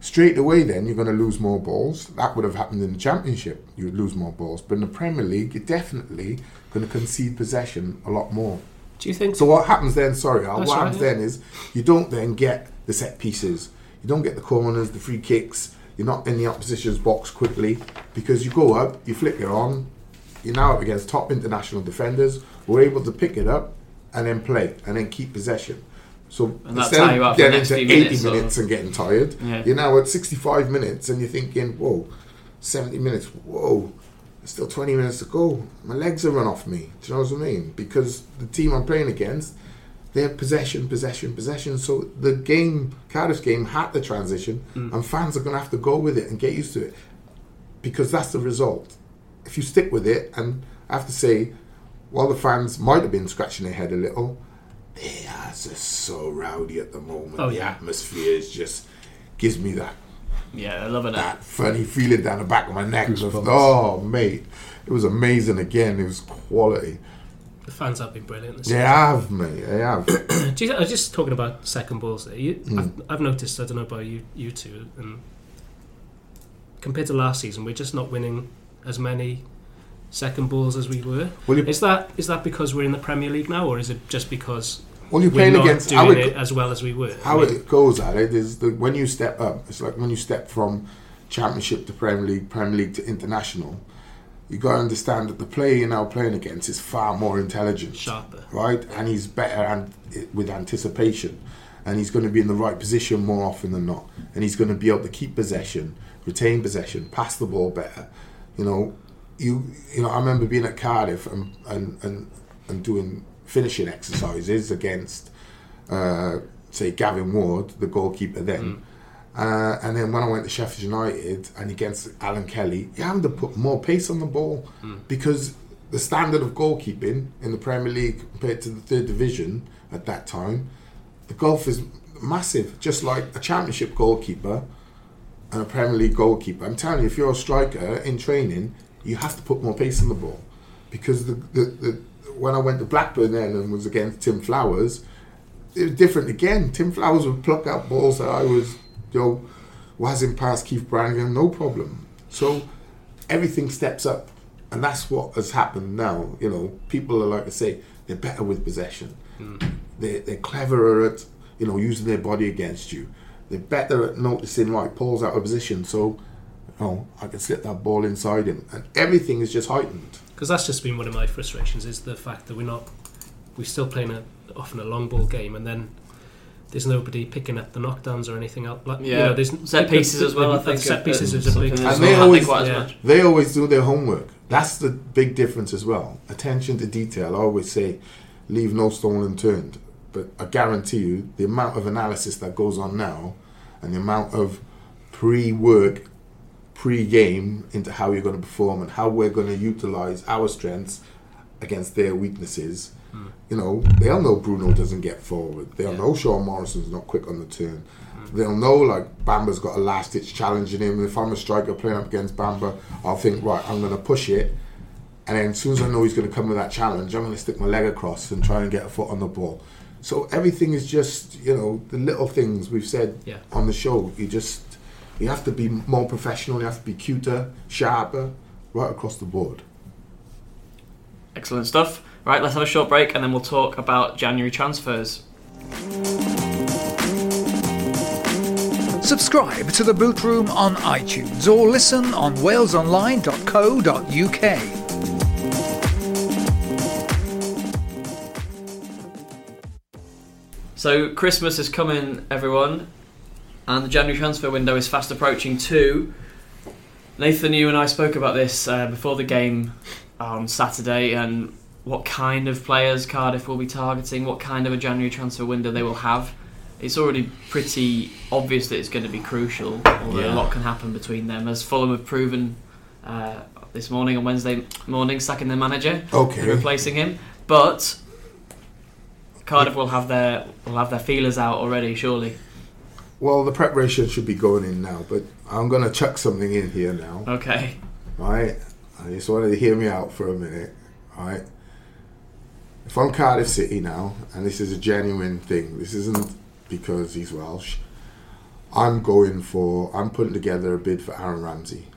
Speaker 4: Straight away, then you're going to lose more balls. That would have happened in the Championship. You would lose more balls, but in the Premier League, you're definitely going to concede possession a lot more.
Speaker 3: Do you think?
Speaker 4: So what happens then? Sorry, what
Speaker 3: right,
Speaker 4: happens
Speaker 3: yeah.
Speaker 4: then is you don't then get the set pieces. You don't get the corners, the free kicks. You're not in the opposition's box quickly because you go up, you flick it on. You're now up against top international defenders who are able to pick it up and then play and then keep possession. So
Speaker 2: And
Speaker 4: instead of
Speaker 2: are for the
Speaker 4: getting to 80
Speaker 2: minutes,
Speaker 4: minutes and getting tired,
Speaker 2: Yeah.
Speaker 4: you're now at 65 minutes and you're thinking, whoa, 70 minutes, whoa, there's still 20 minutes to go. My legs are run off me. Do you know what I mean? Because the team I'm playing against, they have possession, possession, possession. So the game, Cardiff's game, had the transition, mm. and fans are going to have to go with it and get used to it because that's the result. If you stick with it, and I have to say, while the fans might have been scratching their head a little, they are just so rowdy at the moment.
Speaker 3: Oh,
Speaker 4: the
Speaker 3: yeah.
Speaker 4: atmosphere is just gives me that
Speaker 2: Yeah, I love it.
Speaker 4: that funny feeling down the back of my neck.
Speaker 5: Goosebumps.
Speaker 4: Oh, mate, it was amazing again. It was quality.
Speaker 3: The fans have been brilliant. This
Speaker 4: They have, mate. They have.
Speaker 3: season. Do you, I was just talking about second balls there. You,
Speaker 4: Mm.
Speaker 3: I've, I've noticed. I don't know about you, you two, and compared to last season, we're just not winning as many second balls as we were.
Speaker 4: Well,
Speaker 3: Is that is that because we're in the Premier League now, or is it just because
Speaker 4: Well, you're playing against
Speaker 3: doing
Speaker 4: how it,
Speaker 3: it as well as we were?
Speaker 4: how
Speaker 3: I mean,
Speaker 4: it goes at it is that when you step up, it's like when you step from Championship to Premier League, Premier League to International. You got to understand that the player you're now playing against is far more intelligent.
Speaker 3: sharper.
Speaker 4: right? And he's better and with anticipation, and he's going to be in the right position more often than not, and he's going to be able to keep possession, retain possession, pass the ball better. You know, you you know I remember being at Cardiff and and and, and doing finishing exercises against, uh, say Gavin Ward, the goalkeeper then. Uh, and then when I went to Sheffield United and against Alan Kelly, you having to put more pace on the ball because the standard of goalkeeping in the Premier League compared to the third division at that time, the gulf is massive. Just like a Championship goalkeeper and a Premier League goalkeeper. I'm telling you, if you're a striker in training, you have to put more pace on the ball because the, the, the when I went to Blackburn then and was against Tim Flowers, it was different again. Tim Flowers would pluck out balls that I was, you know, whizzing past Keith Branagan, no problem. So everything steps up, and that's what has happened now. You know, people are like I say, they're better with possession. Hmm. They're, they're cleverer at, you know, using their body against you. They're better at noticing, right, Paul's out of position, so, you know, I can slip that ball inside him, and everything is just heightened.
Speaker 3: Because that's just been one of my frustrations is the fact that we're not we're still playing a often a long ball game and then there's nobody picking up the knockdowns or anything else. Like, you
Speaker 2: Yeah.
Speaker 3: know, there's
Speaker 2: Set pieces as well, I think.
Speaker 3: Set pieces is a big.
Speaker 4: And
Speaker 2: that's
Speaker 4: they
Speaker 2: not
Speaker 4: always-
Speaker 2: happening quite as
Speaker 3: yeah.
Speaker 2: much.
Speaker 4: They always do their homework. That's the big difference as well. Attention to detail. I always say, leave no stone unturned. But I guarantee you, the amount of analysis that goes on now, and the amount of pre-work, pre-game into how you're going to perform and how we're going to utilize our strengths against their weaknesses. Hmm. You know, they'll know Bruno doesn't get forward. They'll know Sean Morrison's not quick on the turn. Hmm. They'll know like Bamba's got a last ditch challenge in him. If I'm a striker playing up against Bamba, I'll think, right, I'm going to push it. And then as soon as I know he's going to come with that challenge, I'm going to stick my leg across and try and get a foot on the ball. So everything is just you know the little things we've said
Speaker 3: Yeah.
Speaker 4: on the show. You just you have to be more professional. You have to be cuter, sharper, right across the board.
Speaker 2: Excellent stuff. Right, let's have a short break and then we'll talk about January transfers.
Speaker 1: Subscribe to the Boot Room on iTunes or listen on walesonline.co.uk.
Speaker 2: So Christmas is coming, everyone, and the January transfer window is fast approaching too. Nathan, you and I spoke about this uh, before the game on Saturday, and what kind of players Cardiff will be targeting, what kind of a January transfer window they will have. It's already pretty obvious that it's going to be crucial, although a lot can happen between them, as Fulham have proven uh, this morning on Wednesday morning, sacking their manager
Speaker 4: Okay.
Speaker 2: and replacing him. But Cardiff will have their will have their feelers out already, surely.
Speaker 4: Well, the preparation should be going in now, but I'm going to chuck something in here now.
Speaker 2: Okay.
Speaker 4: Right? I just wanted to hear me out for a minute. Right? If I'm Cardiff City now, and this is a genuine thing, this isn't because he's Welsh. I'm going for. I'm putting together a bid for Aaron Ramsey.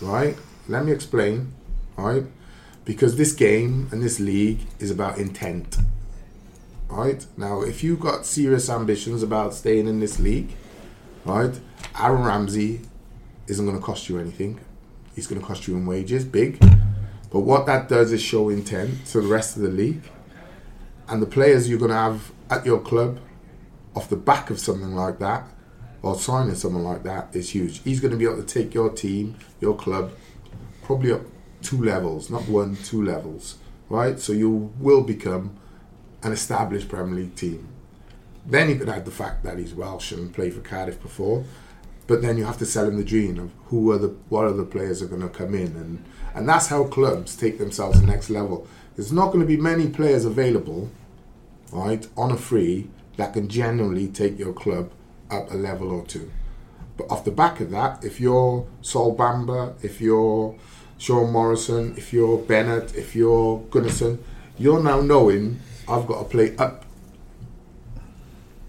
Speaker 4: Right? Let me explain. Right? Because this game and this league is about intent. Right? Now, if you've got serious ambitions about staying in this league, right? Aaron Ramsey isn't going to cost you anything. He's going to cost you in wages, big. But what that does is show intent to the rest of the league. And the players you're going to have at your club off the back of something like that, or signing someone like that, is huge. He's going to be able to take your team, your club, probably up two levels, not one, two levels, right? So you will become an established Premier League team. Then you could add the fact that he's Welsh and played for Cardiff before, but then you have to sell him the dream of who are the what other players are going to come in, and and that's how clubs take themselves to the next level. There's not going to be many players available, right, on a free that can genuinely take your club up a level or two. But off the back of that, if you're Sol Bamba, if you're Sean Morrison, if you're Bennett, if you're Gunnarsson, you're now knowing I've got to play up.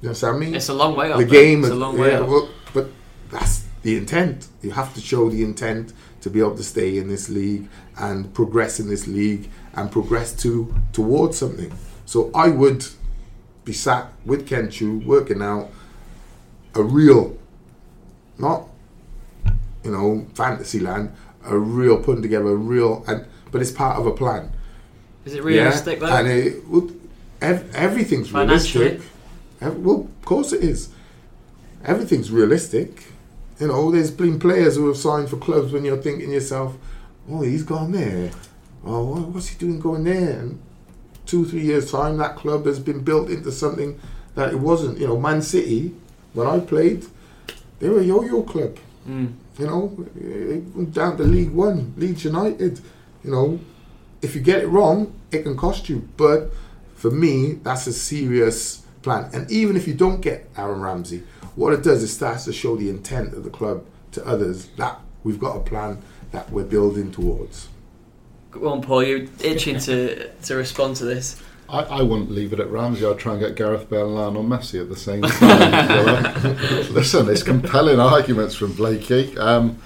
Speaker 4: You understand me?
Speaker 2: It's a long way up.
Speaker 4: the
Speaker 2: eh?
Speaker 4: game is
Speaker 2: a long way
Speaker 4: yeah,
Speaker 2: up.
Speaker 4: well, but that's the intent. You have to show the intent to be able to stay in this league and progress in this league and progress to towards something. So I would be sat with Ken Choo working out a real, not you know fantasy land, a real putting together a real and but it's part of a plan.
Speaker 2: Is it realistic
Speaker 4: yeah?
Speaker 2: though?
Speaker 4: And it, would- ev- everything's realistic. Ev- well, of course it is. Everything's realistic. You know, there's been players who have signed for clubs when you're thinking to yourself, oh, he's gone there. Oh, what's he doing going there? And two, three years' time, that club has been built into something that it wasn't. You know, Man City, when I played, they were a yo-yo club.
Speaker 2: Mm.
Speaker 4: You know, down to League One, Leeds United. You know, if you get it wrong, it can cost you. But for me, that's a serious plan. And even if you don't get Aaron Ramsey, what it does is starts to show the intent of the club to others that we've got a plan that we're building towards.
Speaker 2: Go on, Paul. You're itching to to respond to this.
Speaker 5: I, I wouldn't leave it at Ramsey. I'd try and get Gareth Bale and Lionel Messi at the same time. Listen, it's compelling arguments from Blakey. Um,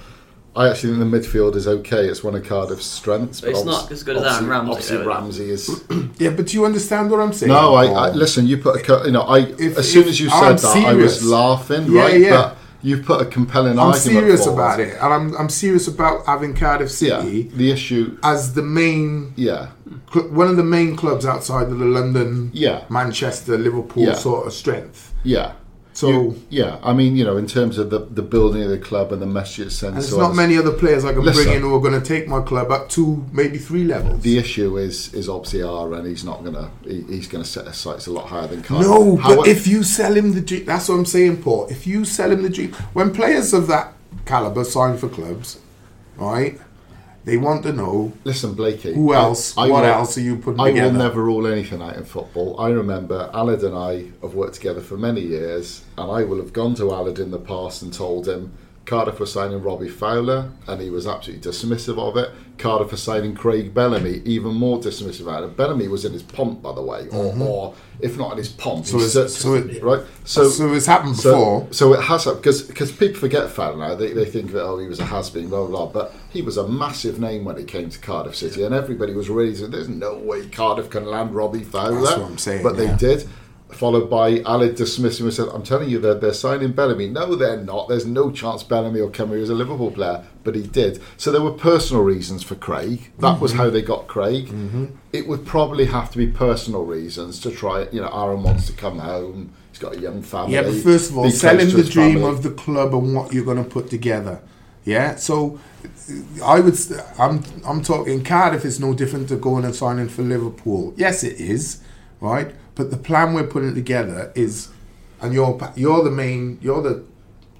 Speaker 5: I actually think the midfield is okay. It's one of Cardiff's strengths.
Speaker 2: But it's not as good as
Speaker 5: obviously-
Speaker 2: Aaron Ramsey,
Speaker 5: Obviously,
Speaker 2: though, is?
Speaker 5: Ramsey is.
Speaker 4: Yeah, but do you understand what I'm saying?
Speaker 5: No, I, I listen. You put a, co- you know, I
Speaker 4: If-
Speaker 5: as soon
Speaker 4: if-
Speaker 5: as you
Speaker 4: I'm
Speaker 5: said that, I was laughing,
Speaker 4: Yeah,
Speaker 5: right?
Speaker 4: yeah.
Speaker 5: But you put a compelling
Speaker 4: I'm
Speaker 5: argument.
Speaker 4: serious
Speaker 5: forward.
Speaker 4: about it, and I'm I'm serious about having Cardiff
Speaker 5: Yeah,
Speaker 4: City
Speaker 5: the issue.
Speaker 4: as the main
Speaker 5: Yeah,
Speaker 4: cl- one of the main clubs outside of the London,
Speaker 5: Yeah.
Speaker 4: Manchester, Liverpool
Speaker 5: Yeah.
Speaker 4: sort of strength.
Speaker 5: yeah.
Speaker 4: So
Speaker 5: You- yeah, I mean, you know, in terms of the, the building of the club and the message it sends.
Speaker 4: there's
Speaker 5: to
Speaker 4: not many other players I can
Speaker 5: Listen.
Speaker 4: bring in who are going to take my club up to maybe three levels.
Speaker 5: The issue is is obviously R, and he's not gonna. He, he's gonna set his sights a lot higher than Cardiff.
Speaker 4: no, but
Speaker 5: However-
Speaker 4: if you sell him the dream, that's what I'm saying, Paul. If you sell him the dream, when players of that caliber sign for clubs, right, they want to know
Speaker 5: listen, Blakey.
Speaker 4: who
Speaker 5: I-
Speaker 4: else,
Speaker 5: I
Speaker 4: what
Speaker 5: will-
Speaker 4: else are you putting
Speaker 5: I
Speaker 4: together.
Speaker 5: will never rule anything out in football. I remember Aled and I have worked together for many years, and I will have gone to Aled in the past and told him, Cardiff were signing Robbie Fowler, and he was absolutely dismissive of it. Cardiff were signing Craig Bellamy, even more dismissive of it. Bellamy was in his pomp, by the way, or, mm-hmm. or if not in his pomp,
Speaker 4: So it's-
Speaker 5: cer-
Speaker 4: so it-
Speaker 5: right.
Speaker 4: so it's happened before.
Speaker 5: So, it has because because people forget Fowler now. They, they think that oh he was a has been blah blah blah, but he was a massive name when it came to Cardiff City, and everybody was ready to. There's no way Cardiff can land Robbie Fowler.
Speaker 4: That's what I'm saying,
Speaker 5: But they did. Followed by Aled dismissing and said, "I'm telling you that they're signing Bellamy. No, they're not. There's no chance Bellamy will come here as a Liverpool player." But he did. So there were personal reasons for Craig. That
Speaker 4: Mm-hmm.
Speaker 5: was how they got Craig. It would probably have to be personal reasons to try. You know, Aaron wants to come home. He's got a young family.
Speaker 4: Yeah, but first of all, sell him the dream
Speaker 5: family.
Speaker 4: of the club and what you're going to put together. Yeah, so I would. I'm. I'm talking Cardiff is no different to going and signing for Liverpool. Yes, it is, right? But the plan we're putting together is, and you're you're the main. You're the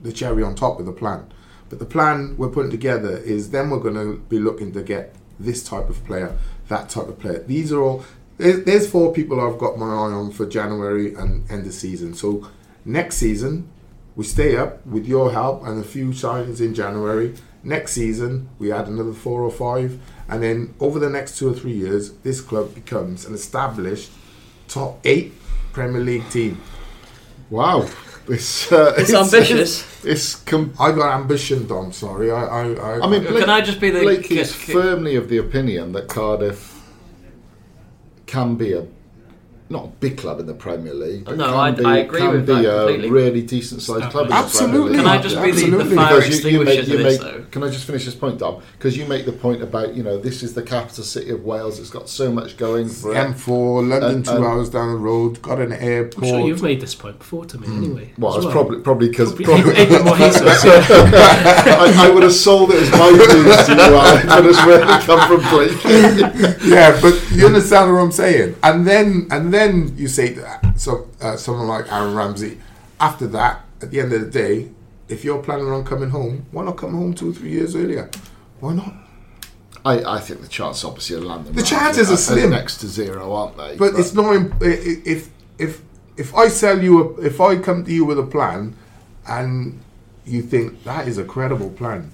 Speaker 4: the cherry on top of the plan. But the plan we're putting together is then we're going to be looking to get this type of player, that type of player. These are all. There's, there's four people I've got my eye on for January and end of season. So next season we stay up with your help and a few signings in January. Next season we add another four or five, and then over the next two or three years, this club becomes an established top eight Premier League team.
Speaker 5: Wow, it's uh,
Speaker 2: It's ambitious.
Speaker 5: It's com-
Speaker 4: I got ambition, Dom. Sorry, I. I, I,
Speaker 5: I mean,
Speaker 2: Can
Speaker 5: Blake,
Speaker 2: I just be the-
Speaker 5: Blake is
Speaker 2: ca- ca-
Speaker 5: firmly of the opinion that Cardiff can be a not a big club in the Premier League. but
Speaker 2: No,
Speaker 5: can
Speaker 2: I-
Speaker 5: be,
Speaker 2: I agree
Speaker 5: can
Speaker 2: with
Speaker 5: be
Speaker 2: that
Speaker 5: a really decent sized club. in the
Speaker 4: Absolutely.
Speaker 5: Premier
Speaker 2: Can I
Speaker 5: League.
Speaker 2: just be the, the
Speaker 4: Absolutely.
Speaker 2: fire
Speaker 5: Because you- you
Speaker 2: extinguisher
Speaker 5: make- you make-
Speaker 2: though?
Speaker 5: Can I just finish this point, Dom? Because you make the point about you know this is the capital city of Wales. It's got so much going for it.
Speaker 4: M4, London,
Speaker 5: And-
Speaker 4: two
Speaker 5: and-
Speaker 4: hours down the road, got an airport.
Speaker 3: I'm sure you've made this point before to me hmm. anyway.
Speaker 5: Well,
Speaker 3: as
Speaker 5: it's probably probably because
Speaker 3: Probably even more Jesus, yeah.
Speaker 5: I, I would have sold it as my news to you, Alan, but it's really come from Blake.
Speaker 4: yeah, but you understand what I'm saying. And then, and then you say that so uh, someone like Aaron Ramsey. After that, at the end of the day, if you're planning on coming home, why not come home two or three years earlier? Why not?
Speaker 5: I, I think the chance obviously of landing.
Speaker 4: The chances are slim.
Speaker 5: next to zero, aren't they?
Speaker 4: But it's not im- i- i- if if if I sell you a, if I come to you with a plan, and you think that is a credible plan,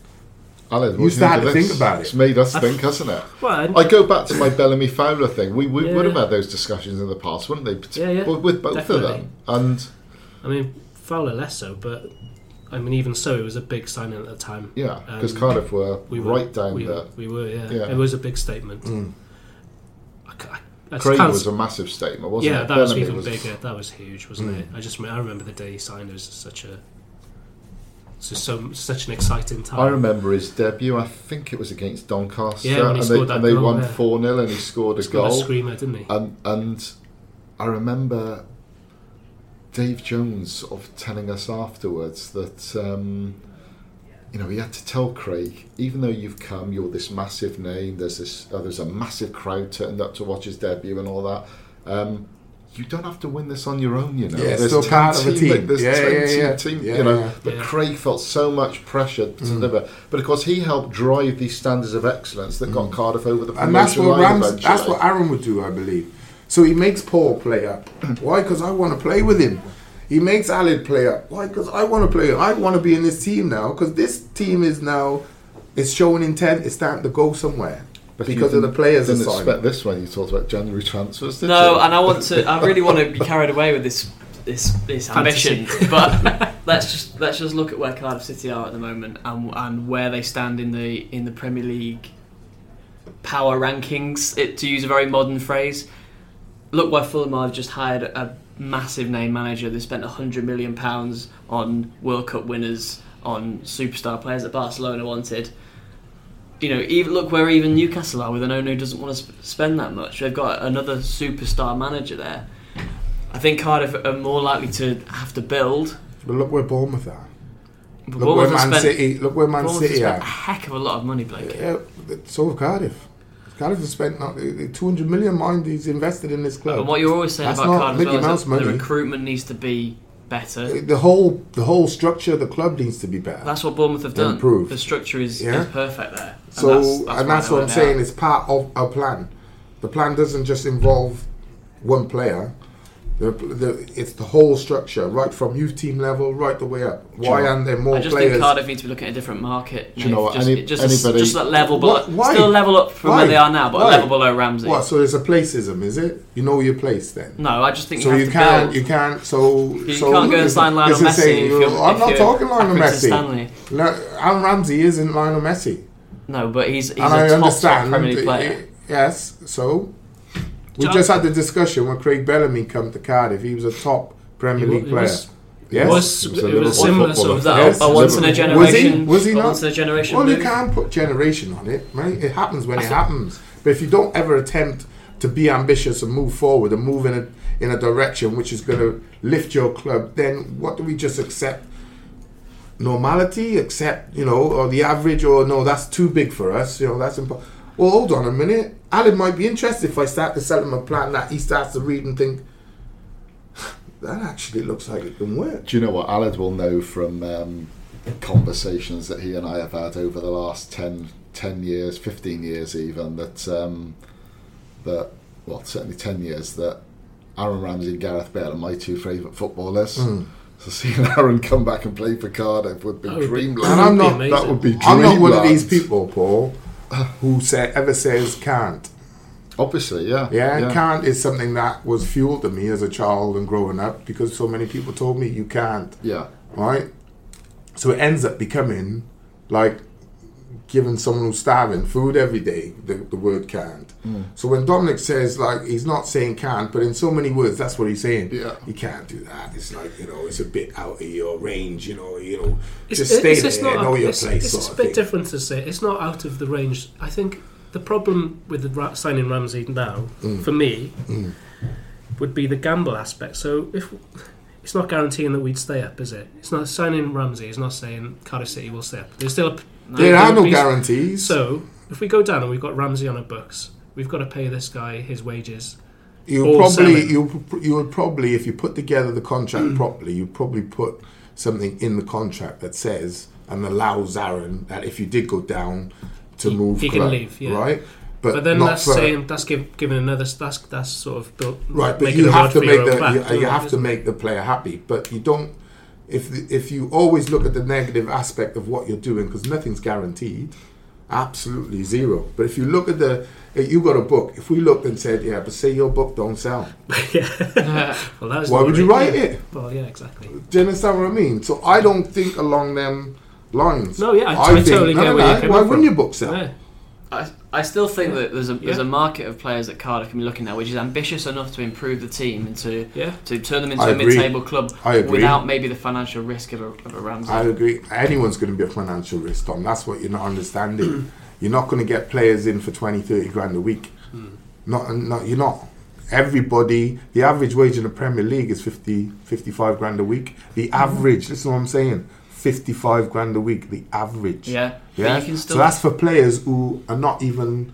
Speaker 5: Alan, what
Speaker 4: You
Speaker 5: do
Speaker 4: start
Speaker 5: think
Speaker 4: to think about it.
Speaker 5: It's made us think, hasn't it?
Speaker 3: Well,
Speaker 5: I go back to my Bellamy Fowler thing. We, we would have had those discussions in the past, wouldn't they?
Speaker 3: Yeah, yeah,
Speaker 5: With, with both
Speaker 3: definitely.
Speaker 5: of them. And
Speaker 3: I mean, Fowler less so, but I mean, even so, it was a big signing at the time.
Speaker 5: yeah, because
Speaker 3: Um,
Speaker 5: Cardiff were
Speaker 3: we were,
Speaker 5: right down
Speaker 3: we,
Speaker 5: there.
Speaker 3: We were, yeah.
Speaker 5: Yeah.
Speaker 3: It was a big statement.
Speaker 4: Mm.
Speaker 3: I I- I
Speaker 5: Craig was a massive statement, wasn't
Speaker 3: yeah,
Speaker 5: it?
Speaker 3: Yeah, that was
Speaker 5: Bellamy
Speaker 3: even bigger. That was huge, wasn't
Speaker 5: Mm.
Speaker 3: it? I just I remember the day he signed. It was such a it's just so such an exciting time.
Speaker 5: I remember his debut. I think it was against Doncaster,
Speaker 3: Yeah, when he
Speaker 5: and, they,
Speaker 3: scored that
Speaker 5: and they
Speaker 3: goal,
Speaker 5: won
Speaker 3: yeah.
Speaker 5: four 0 and he scored a
Speaker 3: Scored
Speaker 5: goal.
Speaker 3: a screamer, didn't he?
Speaker 5: and and I remember Dave Jones sort of telling us afterwards that um, you know he had to tell Craig, even though you've come, you're this massive name. There's this, oh, there's a massive crowd turned up to watch his debut and all that. Um, you don't have to win this on your own, you know.
Speaker 4: Yeah,
Speaker 5: there's
Speaker 4: still
Speaker 5: 10
Speaker 4: part of a team.
Speaker 5: There's
Speaker 4: Yeah,
Speaker 5: 10
Speaker 4: yeah,
Speaker 5: team,
Speaker 4: yeah.
Speaker 5: team,
Speaker 4: Yeah,
Speaker 5: you know.
Speaker 4: yeah.
Speaker 5: But. Craig felt so much pressure to mm. deliver. But of course, he helped drive these standards of excellence that got mm. Cardiff over the
Speaker 4: and that's what Rams, that's what Aaron would do, I believe. So he makes Paul play up. Why? Because I want to play with him. He makes Aled play up. Why? Because I want to play. I want to be in this team now. Because this team is now, it's showing intent. It's starting to go somewhere
Speaker 5: But
Speaker 4: because of the players
Speaker 5: Didn't
Speaker 4: assigned.
Speaker 5: expect this when you talked about January transfers, did
Speaker 2: No,
Speaker 5: you?
Speaker 2: and I want to. I really want to be carried away with this this this ambition. But let's just let's just look at where Cardiff City are at the moment and and where they stand in the in the Premier League power rankings. It, to use a very modern phrase, look where Fulham have just hired a massive name manager. They spent hundred million pounds on World Cup winners, on superstar players that Barcelona wanted. You know, even look where even Newcastle are with an owner who doesn't want to sp- spend that much. They've got another superstar manager there. I think Cardiff are more likely to have to build.
Speaker 4: But look where Bournemouth are.
Speaker 2: But
Speaker 4: Look where
Speaker 2: Bournemouth have
Speaker 4: Man
Speaker 2: spent,
Speaker 4: City. Look where Man
Speaker 2: Bournemouth have
Speaker 4: City
Speaker 2: spent a heck of a lot of money, Blake.
Speaker 4: Yeah, so have Cardiff. Cardiff has spent not, uh, 200 million. Mind he's invested in this club.
Speaker 2: And what you're always saying
Speaker 4: That's
Speaker 2: about Cardiff well is that the recruitment needs to be better.
Speaker 4: the whole the whole structure of the club needs to be better.
Speaker 2: That's what Bournemouth have done.
Speaker 4: Improved.
Speaker 2: The structure is,
Speaker 4: Yeah.
Speaker 2: is perfect there. And
Speaker 4: So,
Speaker 2: that's-
Speaker 4: and that's what I'm saying. It's part of a plan. The plan doesn't just involve one player. The, the, it's the whole structure, right from youth team level, right the way up. Why aren't there more players?
Speaker 2: I just
Speaker 4: players?
Speaker 2: think Cardiff need to be looking at a different market.
Speaker 5: You know what,
Speaker 2: Just,
Speaker 5: any-
Speaker 2: just,
Speaker 5: anybody-
Speaker 2: just that level, but still level up from
Speaker 4: Why?
Speaker 2: where they are now, but
Speaker 4: Why?
Speaker 2: a level below Ramsey.
Speaker 4: What? So there's a placeism, is it? You know your place then.
Speaker 2: No, I just think
Speaker 4: So
Speaker 2: you have
Speaker 4: you can't, you can't. So
Speaker 2: You
Speaker 4: so
Speaker 2: can't go and sign Lionel Messi
Speaker 4: saying,
Speaker 2: if you're-
Speaker 4: I'm
Speaker 2: if
Speaker 4: not talking Lionel Messi.
Speaker 2: Stanley.
Speaker 4: No, Aaron Ramsey isn't Lionel Messi,
Speaker 2: No, but he's he's
Speaker 4: and
Speaker 2: a
Speaker 4: I
Speaker 2: top, top
Speaker 4: understand.
Speaker 2: Premier League player.
Speaker 4: yes, so we
Speaker 3: John-
Speaker 4: just had the discussion when Craig Bellamy came to Cardiff. He was a top Premier
Speaker 3: He wa-
Speaker 4: League
Speaker 3: he
Speaker 4: player.
Speaker 3: was-
Speaker 4: yes.
Speaker 3: It was,
Speaker 5: He was a
Speaker 3: it was similar sort of
Speaker 2: that
Speaker 4: Yes,
Speaker 2: a, a once in a
Speaker 5: Liverpool.
Speaker 4: Was he?
Speaker 2: generation?
Speaker 4: Was he not?
Speaker 2: once in a generation.
Speaker 4: Well, you can't put generation on it, right? It happens when it happens. But if you don't ever attempt to be ambitious and move forward and move in a in a direction which is going to lift your club, then what do we just accept? Normality, accept you know, or the average, or no, that's too big for us. You know, that's impossible. Well, hold on a minute. Alan might be interested if I start to sell him a plan that he starts to read and think that actually looks like it can work.
Speaker 5: Do you know what Aled will know from um, conversations that he and I have had over the last 10, 10 years, 15 years even, that, um, that well, certainly 10 years, that Aaron Ramsey and Gareth Bale are my two favourite footballers.
Speaker 4: Hmm.
Speaker 5: So seeing Aaron come back and play for Cardiff would be
Speaker 3: That would be-
Speaker 5: dreamland.
Speaker 4: And I'm not.
Speaker 5: that would be dreamland.
Speaker 4: I'm not one of these people, Paul, who say, ever says can't.
Speaker 5: Obviously, yeah.
Speaker 4: Yeah, can't is something that was fuel to me as a child and growing up because so many people told me you can't,
Speaker 5: Yeah.
Speaker 4: right? So it ends up becoming like giving someone who's starving food every day, the, the word can't.
Speaker 5: Mm.
Speaker 4: So when Dominic says, like, he's not saying can't, but in so many words, that's what he's saying.
Speaker 5: Yeah.
Speaker 4: You can't do that. It's like, you know, it's a bit out of your range, you know, you know,
Speaker 3: It's,
Speaker 4: just stay
Speaker 3: it's,
Speaker 4: there,
Speaker 3: it's not,
Speaker 4: know your
Speaker 3: it's,
Speaker 4: place.
Speaker 3: it's
Speaker 4: sort
Speaker 3: a bit
Speaker 4: thing.
Speaker 3: different to say. It's not out of the range. I think the problem with the ra- signing Ramsey now,
Speaker 4: Mm.
Speaker 3: for me, would be the gamble aspect. So if it's not guaranteeing that we'd stay up, is it? It's not signing Ramsey. It's not saying Cardiff City will stay up. There's still a
Speaker 4: There are no guarantees.
Speaker 3: So if we go down and we've got Ramsey on our books, we've got to pay this guy his wages.
Speaker 4: You
Speaker 3: Or
Speaker 4: probably you you would probably if you put together the
Speaker 3: Mm.
Speaker 4: contract properly, you probably put something in the contract that says and allows Aaron that if you did go down to
Speaker 3: He-
Speaker 4: move,
Speaker 3: he can leave, yeah.
Speaker 4: right?
Speaker 3: But, then that's
Speaker 4: for-
Speaker 3: saying that's give, giving another that's that's sort of built
Speaker 4: right. But you have to make the you, you have to make the player happy, but you don't. If the, if you always look at the negative aspect of what you're doing, because nothing's guaranteed, absolutely zero. But if you look at the, if you got a book. If we looked and said, yeah, but say your book don't sell,
Speaker 3: yeah. Well, that was
Speaker 4: why would you
Speaker 3: worry.
Speaker 4: write it?
Speaker 3: Well, yeah, exactly.
Speaker 4: Do you understand what I mean? So I don't think along them lines.
Speaker 3: No, yeah, I- I totally
Speaker 4: no,
Speaker 3: get
Speaker 4: no,
Speaker 3: where
Speaker 4: no,
Speaker 3: you're
Speaker 4: Why
Speaker 3: from.
Speaker 4: wouldn't your book sell?
Speaker 3: Yeah.
Speaker 2: I, I still think that there's a there's
Speaker 3: Yeah.
Speaker 2: a market of players that Cardiff can be looking at, which is ambitious enough to improve the team and to
Speaker 3: Yeah.
Speaker 2: to turn them into
Speaker 4: I
Speaker 2: a
Speaker 4: agree.
Speaker 2: mid-table club
Speaker 4: I agree.
Speaker 2: without maybe the financial risk of a, of a Ramsey.
Speaker 4: I agree. Anyone's going to be a financial risk, Tom. That's what you're not understanding. you're not going to get players in for 20, 30 grand a week. Hmm. Not, not, you're not. Everybody, the average wage in the Premier League is 50, 55 grand a week. The hmm. average, listen to what I'm saying, 55 grand a week, the average.
Speaker 2: yeah,
Speaker 4: Yeah.
Speaker 2: you can still
Speaker 4: So that's for players who are not even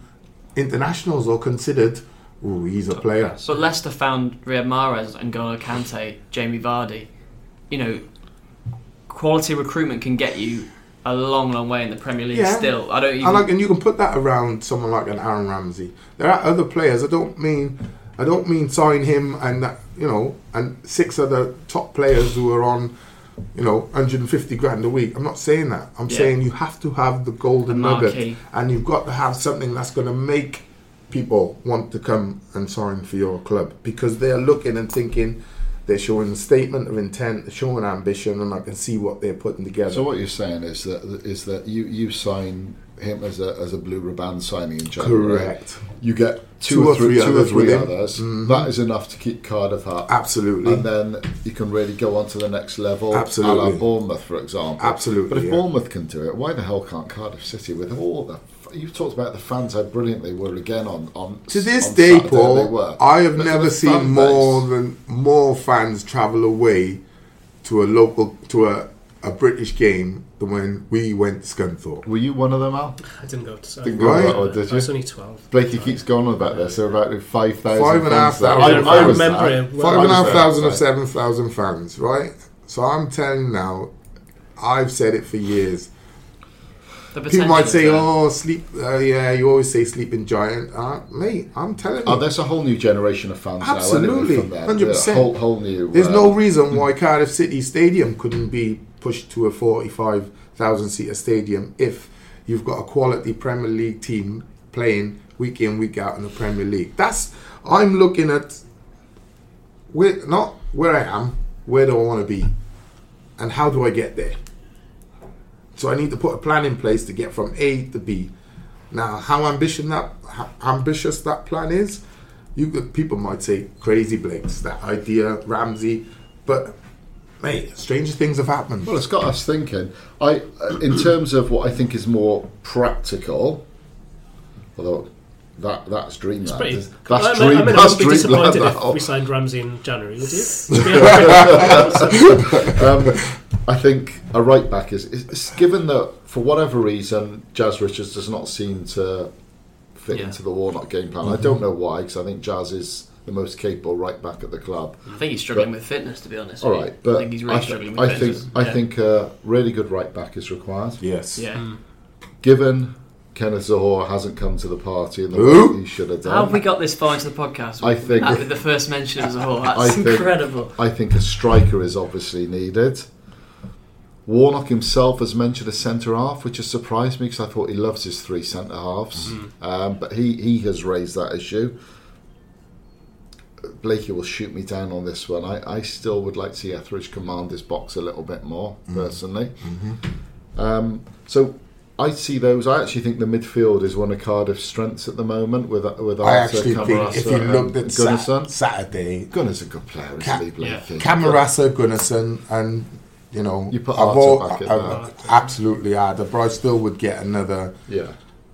Speaker 4: internationals or considered. Oh, he's a player.
Speaker 2: But Leicester found Riyad Mahrez and N'Golo Kante, Jamie Vardy. You know, quality recruitment can get you a long, long way in the Premier League.
Speaker 4: Yeah.
Speaker 2: Still, I don't even.
Speaker 4: And, like, and you can put that around someone like an Aaron Ramsey. There are other players. I don't mean, I don't mean sign him and that, you know, and six other top players who are on, you know, 150 grand a week. I'm not saying that. I'm
Speaker 2: Yeah.
Speaker 4: saying you have to have the golden nugget, and you've got to have something that's going to make people want to come and sign for your club because they're looking and thinking. They're showing a statement of intent, they're showing ambition, and I can see what they're putting together.
Speaker 5: So what you're saying is that is that you, you sign him as a as a blue ribbon signing in January.
Speaker 4: Correct.
Speaker 5: You get two,
Speaker 4: Two
Speaker 5: or three, two or three others.
Speaker 4: Mhm.
Speaker 5: That is enough to keep Cardiff up.
Speaker 4: Absolutely.
Speaker 5: And then you can really go on to the next level.
Speaker 4: Absolutely.
Speaker 5: A la Bournemouth, for example.
Speaker 4: Absolutely,
Speaker 5: But if
Speaker 4: yeah.
Speaker 5: Bournemouth can do it, why the hell can't Cardiff City with all the. You talked about the fans how brilliant they were again on on
Speaker 4: To this
Speaker 5: on
Speaker 4: day,
Speaker 5: Saturday, they
Speaker 4: Paul,
Speaker 5: were.
Speaker 4: I have
Speaker 5: But
Speaker 4: never seen more
Speaker 5: base-
Speaker 4: than more fans travel away to a local to a, a British game than when we went to Scunthorpe.
Speaker 5: Were you one of them, Al?
Speaker 3: I didn't go to.
Speaker 5: Didn't
Speaker 4: go to that
Speaker 5: one, did
Speaker 3: I was only twelve.
Speaker 5: Blakey keeps going on about this. There are about five thousand.
Speaker 4: Five and a half
Speaker 5: there.
Speaker 4: thousand.
Speaker 5: I, I,
Speaker 4: I
Speaker 5: was
Speaker 3: remember
Speaker 5: there.
Speaker 3: it.
Speaker 4: Five and a
Speaker 5: I
Speaker 4: half
Speaker 5: was
Speaker 4: thousand
Speaker 5: there,
Speaker 4: of seven thousand fans, right? So I'm telling now, I've said it for years.
Speaker 2: The
Speaker 4: people might say,
Speaker 2: there.
Speaker 4: "Oh, sleep." Uh, yeah, you always say sleeping giant. Uh, mate, I'm telling you,
Speaker 5: Oh, there's a whole new generation of fans
Speaker 4: Absolutely,
Speaker 5: now. anyway, from there.
Speaker 4: 100%.
Speaker 5: Whole, whole new.
Speaker 4: There's
Speaker 5: uh,
Speaker 4: no reason why Cardiff City Stadium couldn't be pushed to a 45,000 seater stadium if you've got a quality Premier League team playing week in, week out in the Premier League. That's I'm looking at where not where I am, where do I want to be, and how do I get there. So I need to put a plan in place to get from A to B. Now, how ambitious that how ambitious that plan is, you could, people might say crazy Blakes, that idea, Ramsey, but mate, stranger things have happened.
Speaker 5: Well, it's got us thinking. I, uh, in terms of what I think is more practical, although that that's dreamland.
Speaker 3: Pretty,
Speaker 5: That's
Speaker 3: I mean,
Speaker 5: dream.
Speaker 3: I mean, I
Speaker 5: that's
Speaker 3: wouldn't be disappointed
Speaker 5: now.
Speaker 3: if we signed Ramsey in January, would you?
Speaker 5: um, I think a right back is, is, is given that for whatever reason Jazz Richards does not seem to fit
Speaker 2: Yeah.
Speaker 5: into the Warnock game plan. I don't know why because I think Jazz is the most capable right back at the club.
Speaker 2: I think he's struggling
Speaker 5: But-
Speaker 2: with fitness, to be honest.
Speaker 5: All
Speaker 2: with you.
Speaker 5: right, but
Speaker 2: I think he's really
Speaker 5: I,
Speaker 2: struggling with
Speaker 5: I think
Speaker 2: fitness.
Speaker 5: I think a really good right back is required.
Speaker 4: Yes.
Speaker 2: Yeah.
Speaker 5: Given Kenneth Zohore hasn't come to the party in the
Speaker 4: Who?
Speaker 5: way he should have done.
Speaker 2: How have we got this far into the podcast?
Speaker 5: I think-
Speaker 2: that with the first mention as a whole.
Speaker 5: I
Speaker 2: That's
Speaker 5: think-
Speaker 2: incredible.
Speaker 5: I think a striker is obviously needed. Warnock himself has mentioned a centre half, which has surprised me because I thought he loves his three centre halves. Um, but he, he has raised that issue. Blakey will shoot me down on this one. I, I still would like to see Etheridge command this box a little bit more, personally. Um, so I see those. I actually think the midfield is one of Cardiff's strengths at the moment with uh, with
Speaker 4: I
Speaker 5: Arthur,
Speaker 4: actually think if you looked at
Speaker 5: Gunnarsson.
Speaker 4: Sat- Saturday,
Speaker 5: Gunner's a good player, isn't
Speaker 4: Ca-
Speaker 5: he, Blakey?
Speaker 4: Camarasa, Gunnarsson, and you know,
Speaker 5: You put
Speaker 4: I've
Speaker 5: Arthur
Speaker 4: all-
Speaker 5: back at
Speaker 4: I've- absolutely Arthur, but I still would get another.
Speaker 5: Yeah.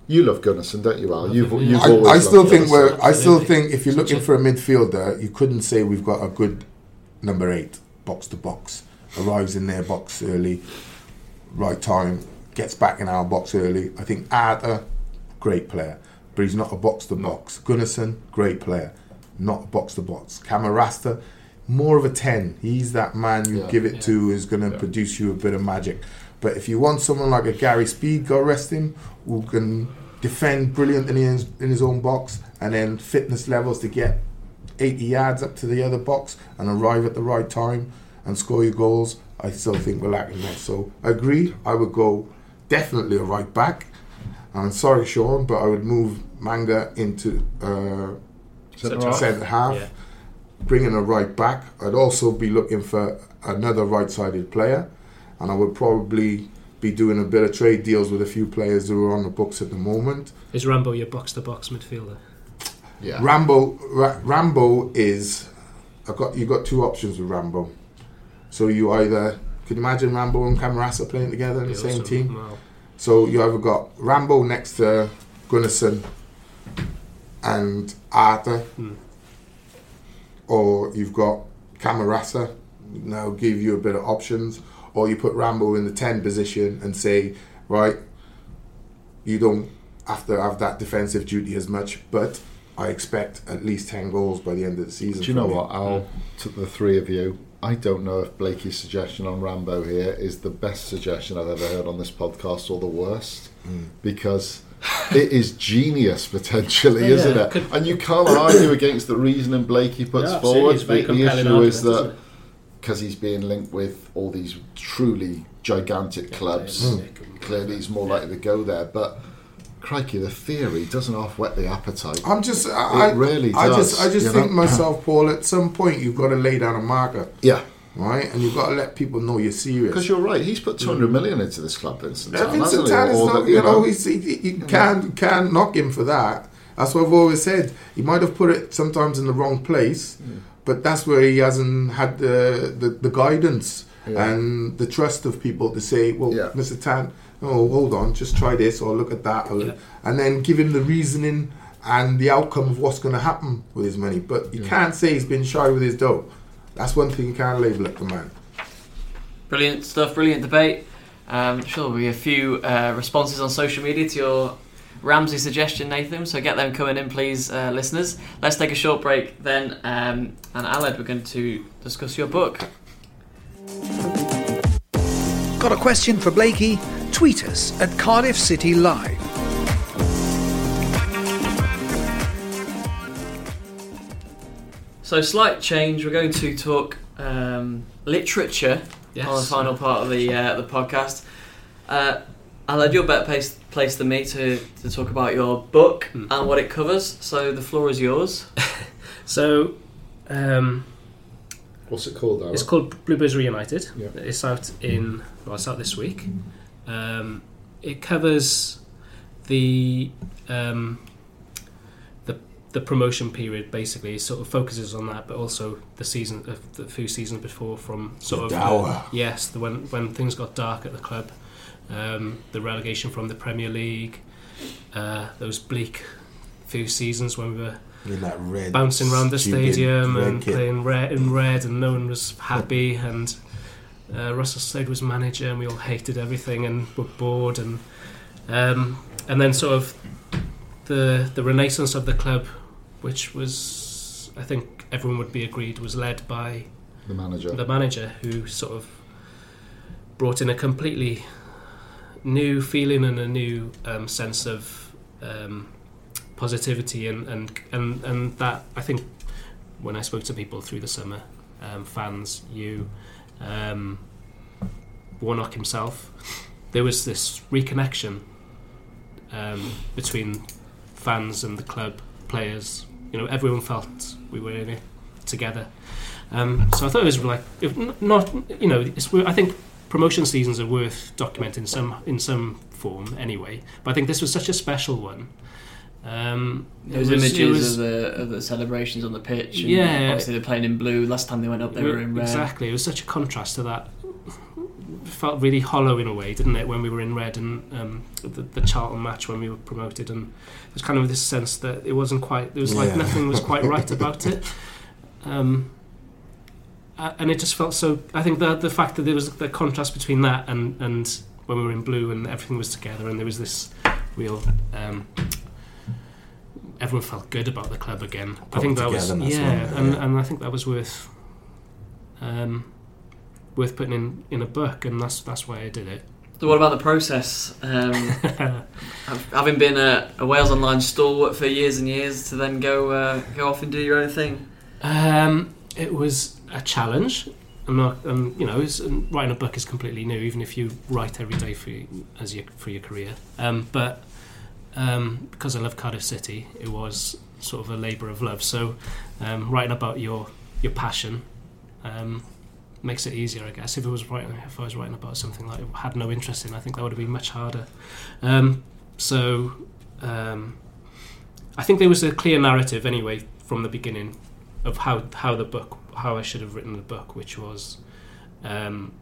Speaker 5: You love Gunnarsson, don't you, Al? You've, you've
Speaker 4: I,
Speaker 5: always
Speaker 4: I still
Speaker 5: loved
Speaker 4: think
Speaker 5: Gunnarsson.
Speaker 4: we're. I still
Speaker 3: Absolutely.
Speaker 4: think if you're looking for a midfielder, you couldn't say we've got a good number eight, box to box, arrives in their box early, right time, gets back in our box early. I think Arthur, great player, but he's not a box to box. Gunnarsson, great player, not a box to box. Camarasa, more of a ten. He's that man you
Speaker 5: Yeah.
Speaker 4: give it to is going to produce you a bit of magic. But if you want someone like a Gary Speed, God rest him, who can defend brilliant in his, in his own box and then fitness levels to get 80 yards up to the other box and arrive at the right time and score your goals, I still think we're lacking that. So I agree, I would go definitely a right back. I'm sorry, Sean, but I would move Manga into uh,
Speaker 5: Centre
Speaker 3: half.
Speaker 4: centre half,
Speaker 3: Yeah.
Speaker 4: bring in a right back. I'd also be looking for another right sided player, and I would probably be doing a bit of trade deals with a few players who are on the books at the moment.
Speaker 3: Is Rambo your box to box midfielder?
Speaker 5: Yeah.
Speaker 4: Rambo, Ra- Rambo is. I got you got two options with Rambo. So you either can you imagine Rambo and Camarasa playing together in the
Speaker 3: Be
Speaker 4: same team.
Speaker 3: Wow.
Speaker 4: So you either got Rambo next to Gunnarsson and Arthur,
Speaker 3: Hmm.
Speaker 4: or you've got Camarasa. Now give you a bit of options, or you put Rambo in the ten position and say, right, you don't have to have that defensive duty as much, but I expect at least ten goals by the end of the season.
Speaker 5: Do you know
Speaker 4: from
Speaker 5: what, Al? To the three of you, I don't know if Blakey's suggestion on Rambo here is the best suggestion I've ever heard on this podcast or the worst, because it is genius potentially,
Speaker 3: Yeah,
Speaker 5: isn't it?
Speaker 3: could-
Speaker 5: and you can't argue against the reasoning Blakey puts
Speaker 3: Yeah,
Speaker 5: forward. The, the issue is that because he's being linked with all these truly gigantic clubs,
Speaker 3: Mm.
Speaker 5: clearly he's more likely to go there. But crikey, the theory doesn't half whet the appetite.
Speaker 4: I'm just, I,
Speaker 5: It really
Speaker 4: I
Speaker 5: does,
Speaker 4: just, I just think
Speaker 5: know?
Speaker 4: myself, Paul. At some point, you've got to lay down a marker.
Speaker 5: yeah.
Speaker 4: right? And you've got to let people know you're serious.
Speaker 5: Because you're right, he's put 200 mm. million into this club, Vincent.
Speaker 4: Yeah,
Speaker 5: Tan,
Speaker 4: Vincent? Tan is not, you know, he's, he, he can't, can't knock him for that. That's what I've always said. He might have put it sometimes in the wrong place, mm. but that's where he hasn't had the, the, the guidance
Speaker 5: Yeah.
Speaker 4: and the trust of people to say, well,
Speaker 5: Yeah.
Speaker 4: Mr. Tan, oh, hold on, just try this or look at that. Or,
Speaker 3: Yeah.
Speaker 4: And then give him the reasoning and the outcome of what's going to happen with his money. But you can't say he's been shy with his dough. That's one thing you can't label at the man.
Speaker 2: Brilliant stuff, brilliant debate. Um, sure, there'll be a few uh, responses on social media to your Ramsey suggestion, Nathan. So get them coming in, please, uh, listeners. Let's take a short break then. Um, and Aled, we're going to discuss your book.
Speaker 1: Got a question for Blakey? Tweet us at Cardiff City Live.
Speaker 2: So, slight change. We're going to talk um, literature
Speaker 3: Yes.
Speaker 2: on the final part of the uh, the podcast. Uh, I'll had your better place, place than me to, to talk about your book
Speaker 3: Hmm.
Speaker 2: and what it covers. So, the floor is yours.
Speaker 3: So, um,
Speaker 5: What's it called, Darren?
Speaker 3: it's called Bluebirds Reunited.
Speaker 5: Yeah.
Speaker 3: It's out in well, it's out this week. Um, it covers the um, the the promotion period. Basically, it sort of focuses on that, but also the season, uh, the few seasons before, from sort
Speaker 4: The
Speaker 3: of
Speaker 4: dour.
Speaker 3: yes, the when when things got dark at the club, um, the relegation from the Premier League, uh, those bleak few seasons when we were
Speaker 4: In that red,
Speaker 3: bouncing around the stadium and playing red in red, and no one was happy. And uh, Russell Slade was manager, and we all hated everything and were bored. And um, and then sort of the the renaissance of the club, which was I think everyone would be agreed was led by
Speaker 5: the manager.
Speaker 3: the manager who sort of brought in a completely new feeling and a new um, sense of um, positivity and, and and and that I think when I spoke to people through the summer, um, fans, you, um, Warnock himself, there was this reconnection um, between fans and the club, players. You know, everyone felt we were in it together. Um, so I thought it was like, not you know, I think promotion seasons are worth documenting some in some form anyway. But I think this was such a special one. Um,
Speaker 2: There was, images
Speaker 3: was-
Speaker 2: of, the, of the celebrations on the pitch. And
Speaker 3: Yeah.
Speaker 2: Obviously, they're playing in blue. Last time they went up, they were in red.
Speaker 3: Exactly. It was such a contrast to that. It felt really hollow in a way, didn't it, when we were in red and um, the, the Charlton match when we were promoted, and there's kind of this sense that it wasn't quite. There was like
Speaker 4: Yeah.
Speaker 3: nothing was quite right about it. Um, and it just felt so. I think the the fact that there was the contrast between that and and when we were in blue and everything was together, and there was this real. Um, everyone felt good about the club again. I
Speaker 4: Put
Speaker 3: think that was yeah,
Speaker 4: wasn't
Speaker 3: and
Speaker 4: Yeah.
Speaker 3: and I think that was worth um, worth putting in, in a book, and that's that's why I did it.
Speaker 2: So, what about the process? Um, having been a, a Wales Online stalwart for years and years, to then go uh, go off and do your own thing.
Speaker 3: um, it was a challenge. I'm not, um, you know, it's, um, writing a book is completely new, even if you write every day for you, as your for your career. Um, but um, because I love Cardiff City, it was sort of a labour of love. So um, writing about your your passion um, makes it easier, I guess. If it was writing, if I was writing about something that I had no interest in, I think that would have been much harder. Um, so um, I think there was a clear narrative anyway from the beginning of how how the book how I should have written the book, which was um,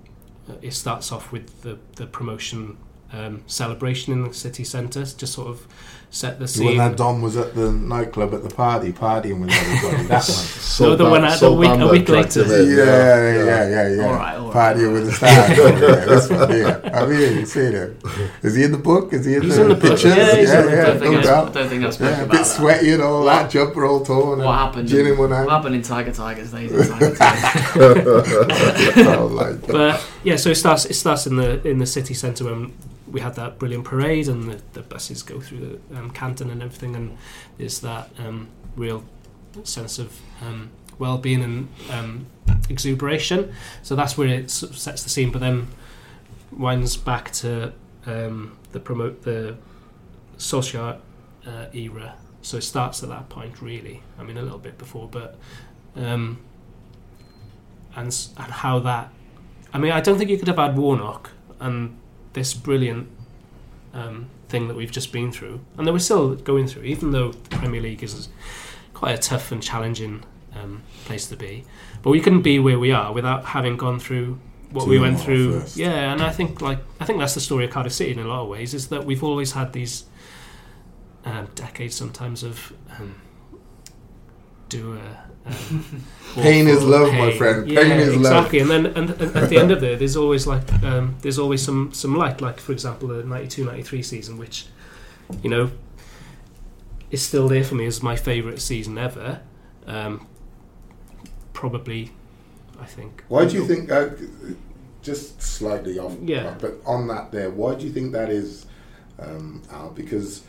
Speaker 3: it starts off with the the promotion um, celebration in the city centre just sort of set the
Speaker 4: When that Dom was at the nightclub at the party, partying with everybody. That one.
Speaker 5: Soul
Speaker 3: No, the one at the week- a week later.
Speaker 5: him
Speaker 4: Yeah, yeah, yeah, yeah, yeah.
Speaker 2: All right, all right.
Speaker 4: Partying with the stars. yeah, this one, yeah. I mean, you see it. Is he in the book? Is he in
Speaker 3: He's
Speaker 4: the
Speaker 3: in the
Speaker 4: pictures?
Speaker 3: yeah, he's
Speaker 4: yeah,
Speaker 3: in the
Speaker 4: yeah,
Speaker 2: don't think
Speaker 4: no
Speaker 2: I, I don't think I spoke
Speaker 4: Yeah, a
Speaker 2: about
Speaker 4: bit
Speaker 2: that.
Speaker 4: sweaty and all
Speaker 2: What-
Speaker 4: that, jumper all torn.
Speaker 2: What happened?
Speaker 4: Gin in one
Speaker 2: What happened in Tiger Tigers days? In Tiger Tigers.
Speaker 4: Like that.
Speaker 3: but yeah, so it starts it starts in the in the city centre when we had that brilliant parade and the, the buses go through the um, Canton and everything, and there's that um, real sense of um, well-being and um, exuberation. So that's where it sort of sets the scene, but then winds back to um, the promote the social uh, era. So it starts at that point, really. I mean, a little bit before, but um, and and how that. I mean, I don't think you could have had Warnock and this brilliant um, thing that we've just been through, and that we're still going through, even though the Premier League is quite a tough and challenging um, place to be. But we couldn't be where we are without having gone through what we went through.
Speaker 4: first.
Speaker 3: Yeah, and I think like I think that's the story of Cardiff City in a lot of ways is that we've always had these um, decades sometimes of um, do a. Um,
Speaker 4: Pain is love, my
Speaker 3: pain.
Speaker 4: friend.
Speaker 3: Yeah,
Speaker 4: Pain is love.
Speaker 3: exactly. And then and, at the end of it, there's always like um, there's always some some light. Like for example, the 92-93 season, which you know is still there for me as my favourite season ever. Um, probably, I think.
Speaker 4: Why do you think? Uh, just slightly off.
Speaker 3: Yeah.
Speaker 4: But on that, there, why do you think that is, um, Al? Because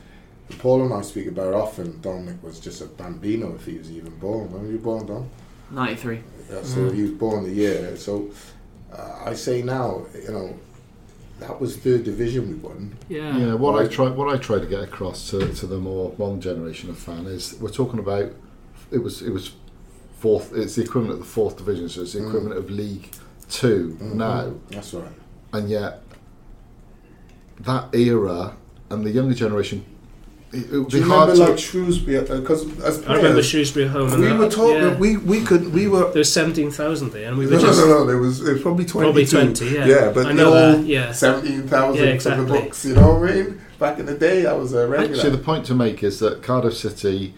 Speaker 4: Paul and I speak about often. Dominic was just a bambino if he was even born. When were you born, Dom?
Speaker 2: 93.
Speaker 4: Yeah, so he was born the year. So uh, I say now, you know, that was third division we won.
Speaker 3: Yeah.
Speaker 5: Yeah, what I try what I try to get across to, to the more modern generation of fan is we're talking about it was it was fourth it's the equivalent of the fourth division, so it's the
Speaker 4: Mm.
Speaker 5: equivalent of League 2
Speaker 4: Mhm.
Speaker 5: now,
Speaker 4: That's right.
Speaker 5: and yet that era and the younger generation it, it would
Speaker 4: Do
Speaker 5: be
Speaker 4: you remember
Speaker 5: to
Speaker 4: like Shrewsbury? Uh, because as
Speaker 3: I remember
Speaker 4: players,
Speaker 3: Shrewsbury home. And
Speaker 4: we
Speaker 3: that-
Speaker 4: were talking.
Speaker 3: yeah.
Speaker 4: We we could we were.
Speaker 3: there was seventeen thousand there, and we were
Speaker 4: No, no,
Speaker 3: just
Speaker 4: no, no. There was, it was probably twenty.
Speaker 3: probably twenty. Yeah,
Speaker 4: Yeah, but
Speaker 3: I know
Speaker 4: no
Speaker 3: that. Yeah,
Speaker 4: seventeen thousand
Speaker 3: Yeah,
Speaker 4: for
Speaker 3: exactly.
Speaker 4: the books. You know what I mean? Back in the day, that was a regular.
Speaker 5: Actually, the point to make is that Cardiff City,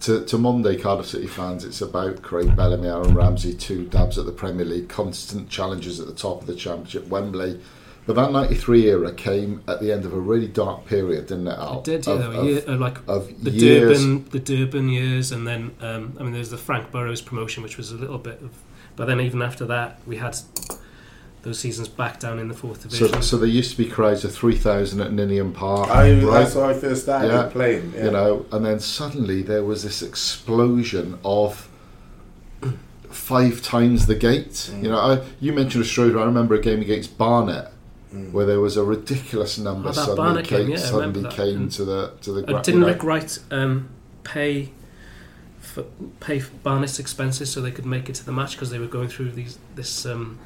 Speaker 5: to, to modern day Cardiff City fans, it's about Craig Bellamy, Aaron Ramsey, two dabs at the Premier League, constant challenges at the top of the Championship, Wembley. But that 93 era came at the end of a really dark period, didn't it, Al?
Speaker 3: it did. Yeah,
Speaker 5: Of- of-
Speaker 3: year, uh, like
Speaker 5: of
Speaker 3: the
Speaker 5: years.
Speaker 3: Durban, the Durban years, and then um, I mean, there's the Frank Burrows promotion, which was a little bit of. But then even after that, we had those seasons back down in the fourth division.
Speaker 5: so there used to be crowds of 3,000 at Ninian Park.
Speaker 4: I,
Speaker 5: right?
Speaker 4: That's how I first started
Speaker 5: Yeah.
Speaker 4: playing. Yeah.
Speaker 5: you know, and then suddenly there was this explosion of five times the gate. You know, I, you mentioned Australia. I remember a game against Barnet
Speaker 4: Mm.
Speaker 5: where there was a ridiculous number
Speaker 3: Oh,
Speaker 5: suddenly came,
Speaker 3: yeah,
Speaker 5: suddenly came
Speaker 3: And-
Speaker 5: to the to the.
Speaker 3: Uh, didn't
Speaker 5: you know.
Speaker 3: Rick Wright um, pay for, pay for Barnet's expenses so they could make it to the match because they were going through these this um,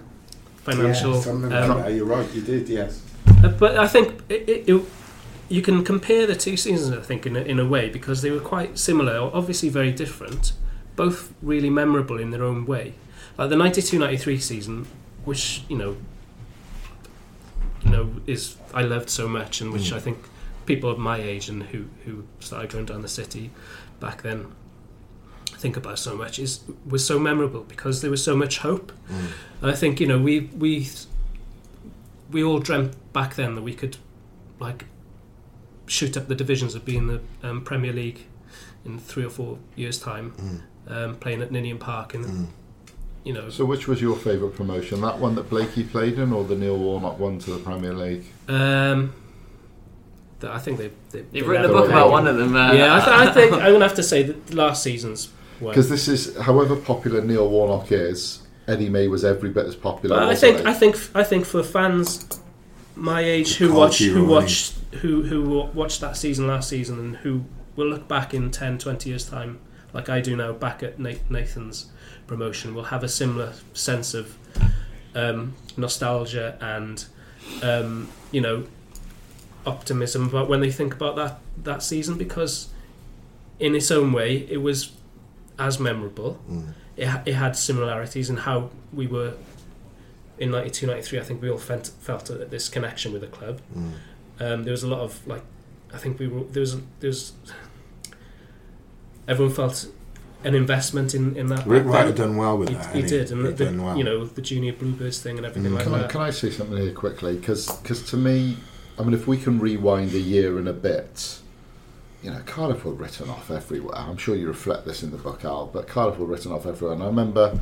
Speaker 3: financial.
Speaker 4: Yeah,
Speaker 3: um.
Speaker 4: You're right. You did. Yes.
Speaker 3: Uh, But I think it, it, it, you can compare the two seasons. I think in a, in a way because they were quite similar, obviously very different, both really memorable in their own way. Like the 92-93 season, which you know, you know, is I loved so much, and which
Speaker 4: Mm.
Speaker 3: I think people of my age and who who started going down the city back then think about so much is was so memorable because there was so much hope.
Speaker 4: Mm.
Speaker 3: And I think you know we we we all dreamt back then that we could like shoot up the divisions of being the um, Premier League in three or four years' time,
Speaker 4: Mm.
Speaker 3: um, playing at Ninian Park, and
Speaker 4: Mm.
Speaker 3: You know,
Speaker 5: So, which was your favourite promotion? That one that Blakey played in, or the Neil Warnock one to the Premier League?
Speaker 3: um, that I think they. they
Speaker 2: You've
Speaker 3: they
Speaker 2: written a book about one of them. Uh,
Speaker 3: yeah, I, th- I think I'm gonna have to say that last season's.
Speaker 5: Because this is, however popular Neil Warnock is, Eddie May was every bit as popular.
Speaker 3: I think? I think I think for fans my age who
Speaker 4: Card
Speaker 3: watched who
Speaker 4: hero,
Speaker 3: watched who who wa- watched that season last season and who will look back in 10 20 years time like I do now back at Na- Nathan's promotion will have a similar sense of um, nostalgia and um, you know optimism about when they think about that that season because in its own way it was as memorable
Speaker 4: Mm.
Speaker 3: it, it had similarities in how we were in 92 93 I think we all felt, felt this connection with the club
Speaker 4: Mm.
Speaker 3: um, there was a lot of like I think we were there was there was everyone felt an investment in, in that
Speaker 4: Rick
Speaker 3: back
Speaker 4: Wright had done well with
Speaker 3: he,
Speaker 4: that.
Speaker 3: he
Speaker 4: hadn't
Speaker 3: did and
Speaker 4: He
Speaker 3: the,
Speaker 4: done well.
Speaker 3: you know the junior bluebirds thing and everything
Speaker 4: Mm.
Speaker 3: like
Speaker 5: Can I,
Speaker 3: that
Speaker 5: can I say something here quickly? Because to me, I mean, if we can rewind a year and a bit, you know, Cardiff were written off everywhere. I'm sure you reflect this in the book, Al, but Cardiff were written off everywhere. And I remember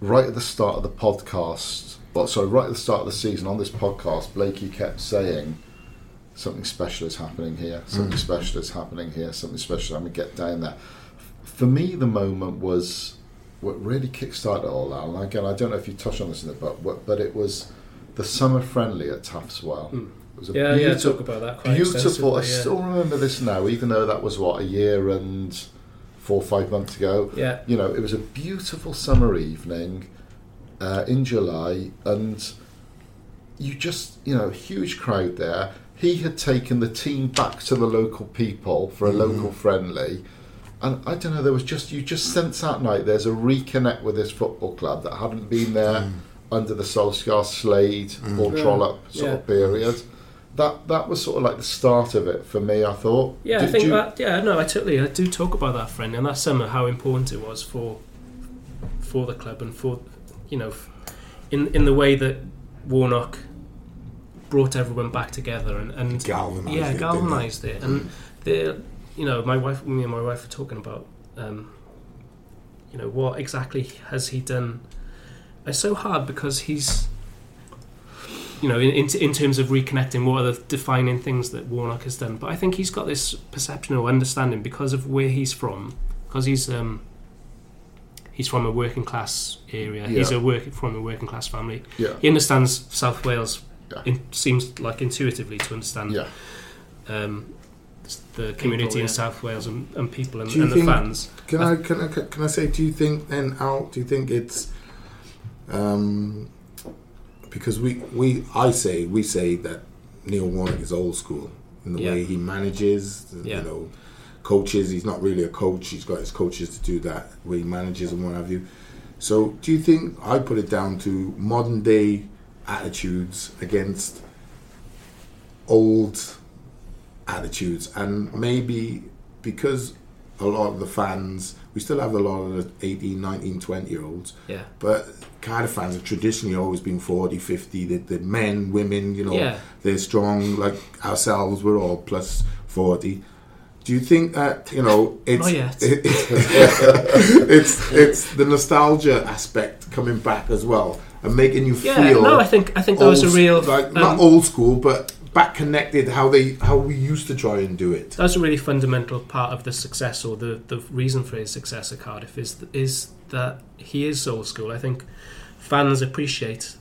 Speaker 5: right at the start of the podcast, well, sorry, right at the start of the season on this podcast, Blakey kept saying, something special is happening here, something
Speaker 4: Mm.
Speaker 5: special is happening here, something special, I'm going to get down there. For me, the moment was what really kick-started all that. And again, I don't know if you touched on this in the book, but, but it was the summer friendly at Taff's Well.
Speaker 3: Mm.
Speaker 5: It was a
Speaker 3: yeah yeah
Speaker 5: beautiful,
Speaker 3: talk about that quite
Speaker 5: beautiful. I
Speaker 3: yeah.
Speaker 5: still remember this now, even though that was what a year and four or five months ago.
Speaker 3: yeah
Speaker 5: You know, it was a beautiful summer evening uh, in July, and you just, you know, huge crowd there. He had taken the team back to the local people for a
Speaker 4: Mhm.
Speaker 5: local friendly. And I don't know, there was just, you just sense that night there's a reconnect with this football club that hadn't been there
Speaker 4: Mm.
Speaker 5: under the Solskjaer, Slade,
Speaker 4: Mm.
Speaker 5: or
Speaker 3: Yeah.
Speaker 5: Trollope sort of period. That that was sort of like the start of it for me. I thought.
Speaker 3: Yeah, I think
Speaker 5: you-
Speaker 3: that. Yeah, no, I totally. I do talk about that friend and that summer how important it was for for the club and for you know, in in the way that Warnock brought everyone back together and and
Speaker 4: Galvanised
Speaker 3: yeah,
Speaker 4: it, didn't
Speaker 3: galvanized it. And the you know, my wife, me and my wife were talking about, um, you know, what exactly has he done? It's so hard because he's you know, in, in in terms of reconnecting, what are the defining things that Warnock has done? But I think he's got this perception or understanding because of where he's from, because he's um, he's from a working class area. He's a work from a working class family.
Speaker 5: Yeah.
Speaker 3: He understands South Wales.
Speaker 5: Yeah.
Speaker 3: In, seems like intuitively to understand
Speaker 5: Yeah.
Speaker 3: um, the community
Speaker 2: yeah.
Speaker 3: in South Wales and, and people and,
Speaker 4: Do you
Speaker 3: and the fans.
Speaker 4: Can I can I can I say? Do you think then, Al? Do you think it's um, because we we I say we say that Neil Warnock is old school in the
Speaker 2: Yeah.
Speaker 4: way he manages.
Speaker 2: Yeah.
Speaker 4: You know, coaches. He's not really a coach. He's got his coaches to do that. Where he manages and what have you. So, do you think I put it down to modern day attitudes against old attitudes, and maybe because a lot of the fans, we still have a lot of the 18, 19, 20 year olds,
Speaker 2: Yeah.
Speaker 4: but Cardiff fans have traditionally always been 40, 50. The, the men, women, you know,
Speaker 2: Yeah.
Speaker 4: they're strong like ourselves, we're all plus 40. Do you think that, you know, it's,
Speaker 2: Not yet.
Speaker 4: it's, it's the nostalgia aspect coming back as well and making you
Speaker 3: Yeah,
Speaker 4: feel
Speaker 3: no, I think I think that was a real
Speaker 4: like
Speaker 3: um,
Speaker 4: not old school, but back connected how they how we used to try and do it.
Speaker 3: that's a really fundamental part of the success or the, the reason for his success at Cardiff is is that he is old school. I think fans appreciate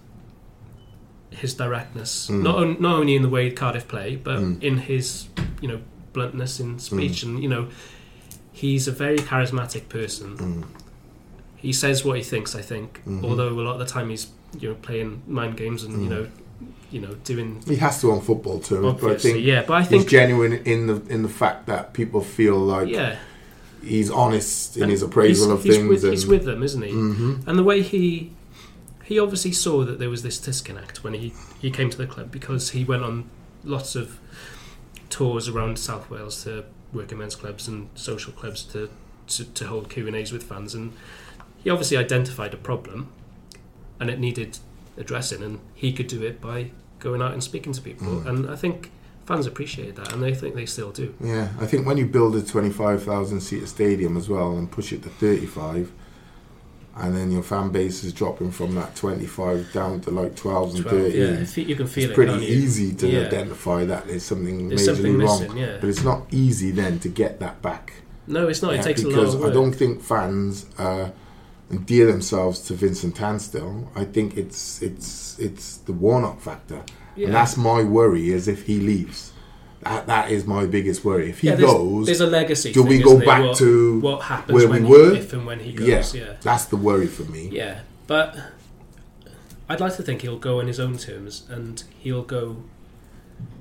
Speaker 3: his directness,
Speaker 4: Mm.
Speaker 3: not on, not only in the way Cardiff play, but
Speaker 4: Mm.
Speaker 3: in his you know bluntness in speech, and you know he's a very charismatic person.
Speaker 4: Mm.
Speaker 3: He says what he thinks. I think,
Speaker 4: Mhm.
Speaker 3: although a lot of the time he's you know playing mind games and you
Speaker 4: Mm.
Speaker 3: know you know doing
Speaker 4: He has to on football terms, but I think
Speaker 3: yeah. But I
Speaker 4: he's
Speaker 3: think
Speaker 4: genuine in the in the fact that people feel like
Speaker 3: yeah.
Speaker 4: he's honest in
Speaker 3: And
Speaker 4: his appraisal
Speaker 3: he's,
Speaker 4: of
Speaker 3: he's
Speaker 4: things.
Speaker 3: With,
Speaker 4: and,
Speaker 3: he's with them, isn't he?
Speaker 4: Mhm.
Speaker 3: And the way he he obviously saw that there was this disconnect when he, he came to the club because he went on lots of tours around South Wales to working men's clubs and social clubs to, to, to hold Q&As with fans and he obviously identified a problem and it needed addressing and he could do it by going out and speaking to people
Speaker 4: Mm.
Speaker 3: and I think fans appreciate that and they think they still do.
Speaker 4: Yeah, I think when you build a twenty-five thousand seat stadium as well and push it to thirty-five, and then your fan base is dropping from that twenty-five down to like twelves and
Speaker 3: 12,
Speaker 4: thirteen.
Speaker 3: yeah, you, you can feel
Speaker 4: it's
Speaker 3: it.
Speaker 4: pretty easy to
Speaker 3: Yeah.
Speaker 4: identify that there's something
Speaker 3: There's
Speaker 4: majorly
Speaker 3: something
Speaker 4: wrong.
Speaker 3: yeah.
Speaker 4: But it's not easy then to get that back.
Speaker 3: No, it's not.
Speaker 4: Yeah,
Speaker 3: it takes a lot
Speaker 4: because
Speaker 3: of
Speaker 4: I don't think fans uh, endear themselves to Vincent Tan still. I think it's it's it's the Warnock factor,
Speaker 3: Yeah.
Speaker 4: and that's my worry. Is if he leaves, that that is my biggest worry. If he
Speaker 3: Yeah, there's,
Speaker 4: goes,
Speaker 3: there's a legacy.
Speaker 4: do
Speaker 3: thing,
Speaker 4: we
Speaker 3: isn't
Speaker 4: go back
Speaker 3: what,
Speaker 4: to
Speaker 3: what happens
Speaker 4: where we
Speaker 3: when
Speaker 4: were?
Speaker 3: He, if and when he
Speaker 4: yeah,
Speaker 3: goes? Yeah,
Speaker 4: that's the worry for me.
Speaker 3: yeah. But I'd like to think he'll go on his own terms, and he'll go,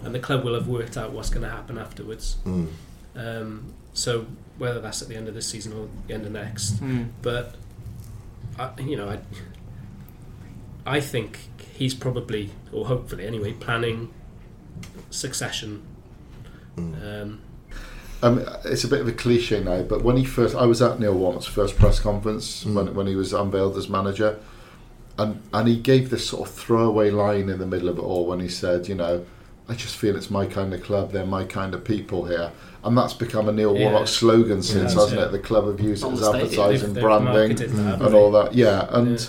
Speaker 3: and the club will have worked out what's going to happen afterwards.
Speaker 4: Mm.
Speaker 3: Um, so whether that's at the end of this season or the end of next,
Speaker 2: Mm.
Speaker 3: but I, you know, I, I think he's probably, or hopefully anyway, planning succession.
Speaker 4: Mm.
Speaker 3: Um,
Speaker 5: Um, it's a bit of a cliche now, but when he first, I was at Neil Warnock's first press conference
Speaker 4: Mm.
Speaker 5: when, when he was unveiled as manager, and and he gave this sort of throwaway line in the middle of it all when he said, you know, I just feel it's my kind of club, they're my kind of people here, and that's become a Neil
Speaker 3: Yeah.
Speaker 5: Warnock slogan since,
Speaker 3: Yeah.
Speaker 5: hasn't
Speaker 3: Yeah.
Speaker 5: it? The club have used it as advertising,
Speaker 3: they've
Speaker 5: branding,
Speaker 3: marketed that, haven't
Speaker 5: and all that. Yeah, and.
Speaker 3: Yeah.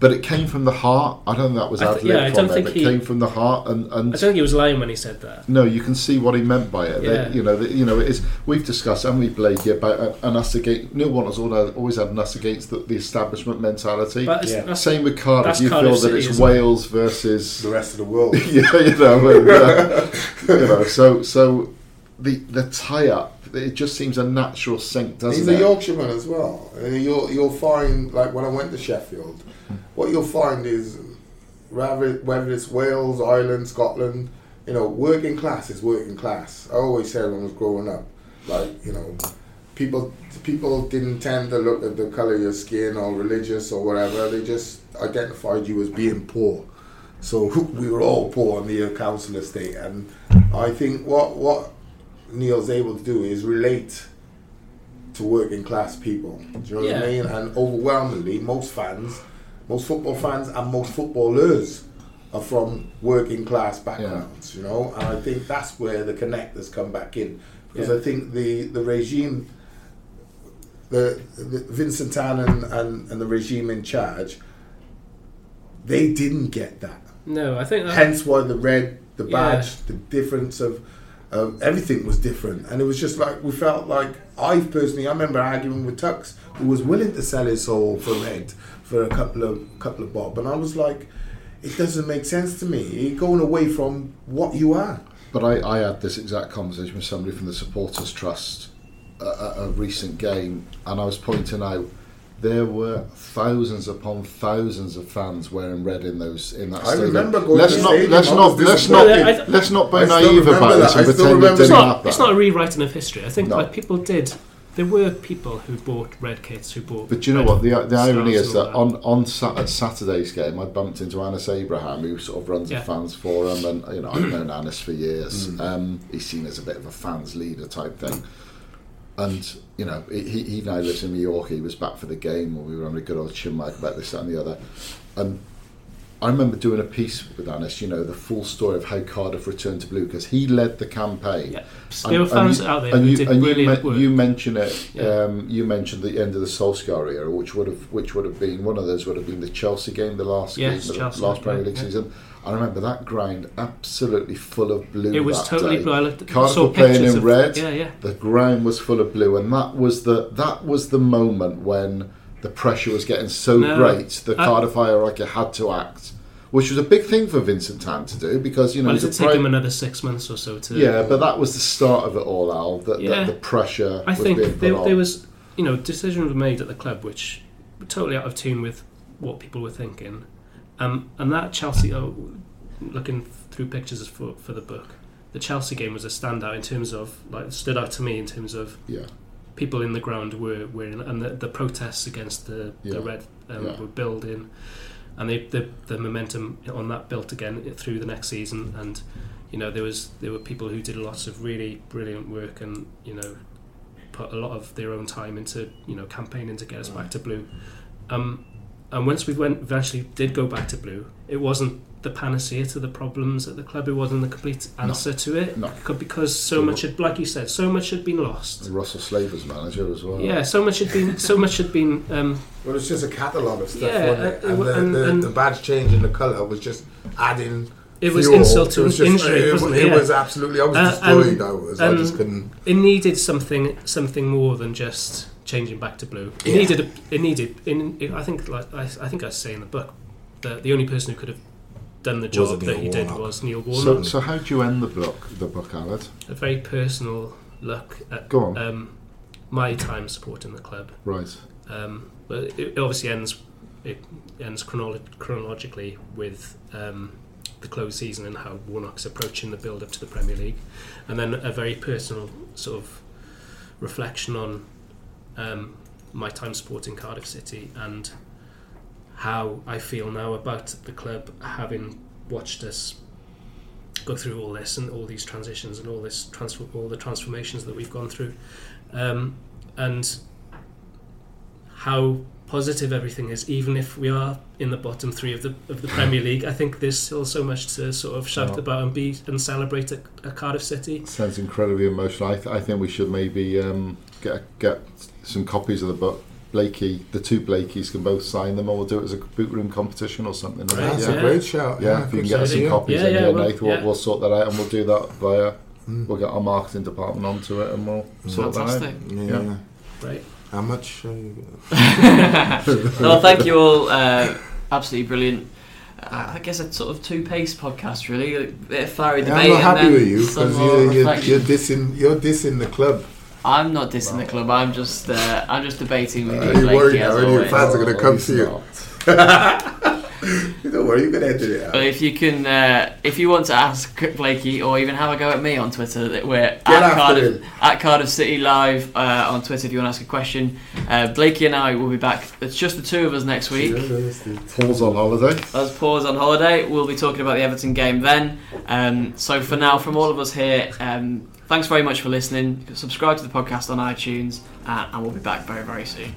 Speaker 5: But it came from the heart. I don't think that was
Speaker 3: I
Speaker 5: ad
Speaker 3: th-
Speaker 5: lib
Speaker 3: yeah, I don't
Speaker 5: him.
Speaker 3: think
Speaker 5: It came from the heart, and, and
Speaker 3: I don't think he was lying when he said that.
Speaker 5: no, you can see what he meant by it. They-
Speaker 3: Yeah.
Speaker 5: you know, the, you know, it is. We've discussed, haven't we, Blakey, about uh, an us against. Neil Warnock's always always had an us against the, the establishment mentality.
Speaker 3: But it's,
Speaker 4: Yeah.
Speaker 3: that's,
Speaker 5: Same with Cardiff.
Speaker 3: that's
Speaker 5: You
Speaker 3: Cardiff
Speaker 5: feel that it's
Speaker 3: isn't it?
Speaker 5: Wales versus.
Speaker 4: The rest of the world.
Speaker 5: yeah, you know, and, uh, you know. So, so the the tie up. It just seems a natural sync, doesn't
Speaker 4: He's
Speaker 5: it?
Speaker 4: a Yorkshireman as well. Uh, You'll you'll find like when I went to Sheffield, what you'll find is rather whether it's Wales, Ireland, Scotland, you know, working class is working class. I always said when I was growing up, like you know, people people didn't tend to look at the color of your skin or religious or whatever. They just identified you as being poor. So we were all poor on the council estate, and I think what what Neil's able to do is relate to working class people. Do you know what I mean? And overwhelmingly, most fans, most football fans, and most footballers are from working class backgrounds. You know, and I think that's where the connectors come back in because
Speaker 3: Yeah.
Speaker 4: I think the the regime, the, the Vincent Tan and, and, and the regime in charge, they didn't get that.
Speaker 3: No, I think that,
Speaker 4: Hence why the red, the
Speaker 3: Yeah.
Speaker 4: badge, the difference of um, everything was different, and it was just like we felt like I personally, I remember arguing with Tux, who was willing to sell his soul for red for a couple of couple of bob, and I was like, it doesn't make sense to me. You're going away from what you are.
Speaker 5: But I, I had this exact conversation with somebody from the Supporters Trust at a, a recent game, and I was pointing out there were thousands upon thousands of fans wearing red in those in that
Speaker 4: I
Speaker 5: stadium.
Speaker 4: remember going
Speaker 5: let's
Speaker 4: to
Speaker 5: not
Speaker 4: stadium,
Speaker 5: let's
Speaker 4: I
Speaker 5: not let's not
Speaker 3: disappointed. Well, I-
Speaker 5: let's not be naive about
Speaker 4: that.
Speaker 5: this and
Speaker 4: I still
Speaker 5: pretend it didn't
Speaker 3: it's not,
Speaker 5: happen.
Speaker 3: it's not a rewriting of history. I think
Speaker 5: No.
Speaker 3: like people did. There were people who bought red kits who bought.
Speaker 5: But you know what? The, the irony is that on, on Sa- at Saturday's game, I bumped into Annis Abraham, who sort of runs
Speaker 3: Yeah.
Speaker 5: a fans forum, and you know I've known Annis for years. Um, he's seen as a bit of a fans leader type thing, and you know he, he he now lives in New York. He was back for the game, when we were having a good old chinwag about this that, and the other, and. I remember doing a piece with Annis, you know, the full story of how Cardiff returned to blue because he led the campaign.
Speaker 3: Yeah. There were fans
Speaker 5: you,
Speaker 3: out there
Speaker 5: and you,
Speaker 3: did
Speaker 5: and you, you mention it.
Speaker 3: Yeah.
Speaker 5: Um, you mentioned the end of the Solskjaer era, which would have which would have been one of those would have been the Chelsea game, the last
Speaker 3: Yes,
Speaker 5: game,
Speaker 3: Chelsea,
Speaker 5: the last Premier League
Speaker 3: yeah.
Speaker 5: season. I remember that ground absolutely full of blue.
Speaker 3: It was totally
Speaker 5: day.
Speaker 3: blue. I looked,
Speaker 5: Cardiff
Speaker 3: saw
Speaker 5: were playing in
Speaker 3: of,
Speaker 5: red.
Speaker 3: Yeah, yeah.
Speaker 5: The ground was full of blue, and that was the that was the moment when the pressure was getting so
Speaker 3: No,
Speaker 5: great. The
Speaker 3: I-
Speaker 5: Cardiff hierarchy had to act, which was a big thing for Vincent Tan to do because you know
Speaker 3: Well,
Speaker 5: a
Speaker 3: take him another six months or so to.
Speaker 5: yeah, but that was the start of it all, Al. That,
Speaker 3: Yeah.
Speaker 5: that the pressure
Speaker 3: I
Speaker 5: was
Speaker 3: think there, there was, you know, decisions were made at the club which were totally out of tune with what people were thinking, um, and that Chelsea, oh, looking through pictures for for the book, the Chelsea game was a standout in terms of like stood out to me in terms of
Speaker 5: yeah,
Speaker 3: people in the ground were wearing and the, the protests against the,
Speaker 5: Yeah.
Speaker 3: the red um,
Speaker 5: Yeah.
Speaker 3: were building and they, the the momentum on that built again through the next season and you know there was there were people who did lots of really brilliant work and you know put a lot of their own time into you know campaigning to get us back to blue um, and once we went eventually did go back to blue it wasn't the panacea to the problems at the club it wasn't the complete answer to it
Speaker 5: No.
Speaker 3: Because so
Speaker 5: So
Speaker 3: much had like you said so much had been lost
Speaker 5: And Russell Slade's manager as well.
Speaker 3: yeah, so much had been so much had been um,
Speaker 4: Well, it's just a catalogue of stuff,
Speaker 3: Yeah,
Speaker 4: wasn't it?
Speaker 3: uh,
Speaker 4: And, the,
Speaker 3: and-
Speaker 4: the,
Speaker 3: and-
Speaker 4: the badge change in the colour was just adding.
Speaker 3: it was
Speaker 4: fuel.
Speaker 3: insult to
Speaker 4: It
Speaker 3: injury,
Speaker 4: It,
Speaker 3: wasn't
Speaker 4: it
Speaker 3: it? Yeah.
Speaker 4: was absolutely. I was
Speaker 3: Uh,
Speaker 4: destroyed.
Speaker 3: and-
Speaker 4: I was. I just couldn't.
Speaker 3: it needed something something more than just changing back to blue. It
Speaker 4: Yeah.
Speaker 3: needed a, it needed in it, I think like I, I think I say in the book that the only person who could have done the job that
Speaker 4: Neil
Speaker 3: he did was Neil
Speaker 5: So,
Speaker 3: Warnock.
Speaker 5: so how do you end the book, the book, Aled?
Speaker 3: a very personal look at
Speaker 5: Go on.
Speaker 3: um, my time supporting the club.
Speaker 5: Right.
Speaker 3: Um, but it, it obviously ends it ends chronolo- chronologically with um, the close season and how Warnock's approaching the build up to the Premier League, and then a very personal sort of reflection on um, my time supporting Cardiff City and how I feel now about the club, having watched us go through all this and all these transitions and all this transfer, all the transformations that we've gone through, um, and how positive everything is, even if we are in the bottom three of the of the Premier League. I think there's still so much to sort of shout
Speaker 5: Oh.
Speaker 3: about and be and celebrate at, at Cardiff City.
Speaker 5: Sounds incredibly emotional. I, th- I think we should maybe um, get get some copies of the book. Blakey, the two Blakeys can both sign them, or we'll do it as a boot room competition or something.
Speaker 3: Right,
Speaker 4: That's
Speaker 5: yeah,
Speaker 4: a great shout.
Speaker 5: yeah. If you can get us some copies
Speaker 3: Yeah,
Speaker 5: in
Speaker 3: yeah,
Speaker 5: here,
Speaker 3: well,
Speaker 5: Nath, we'll,
Speaker 3: yeah.
Speaker 5: we'll sort that out, and we'll do that via.
Speaker 4: Mm.
Speaker 5: We'll get our marketing department onto it, and we'll sort
Speaker 2: Fantastic.
Speaker 5: that out.
Speaker 4: Yeah.
Speaker 5: Yeah.
Speaker 3: Right.
Speaker 4: How much? Uh,
Speaker 2: well, thank you all. Uh, absolutely brilliant. Uh, I guess a sort of two-paced podcast, really. A bit of fiery
Speaker 4: I'm
Speaker 2: debate.
Speaker 4: not happy
Speaker 2: then
Speaker 4: with you because you're, you're, you're dissing. You're dissing the club.
Speaker 2: I'm not dissing the club. I'm just, uh, I'm just debating with
Speaker 4: Are
Speaker 2: you,
Speaker 4: you
Speaker 2: Blakey,
Speaker 4: worried now? Are fans are going to come to you. Don't worry, you can edit it out.
Speaker 2: But if you can, uh, if you want to ask Blakey or even have a go at me on Twitter, that we're at Cardiff,
Speaker 4: him.
Speaker 2: at Cardiff City Live uh, on Twitter. If you want to ask a question, uh, Blakey and I will be back. It's just the two of us next week.
Speaker 5: Paul's on holiday.
Speaker 2: As Paul's on holiday, we'll be talking about the Everton game then. Um, so for now, from all of us here, um, thanks very much for listening. Subscribe to the podcast on iTunes, uh, and we'll be back very, very soon.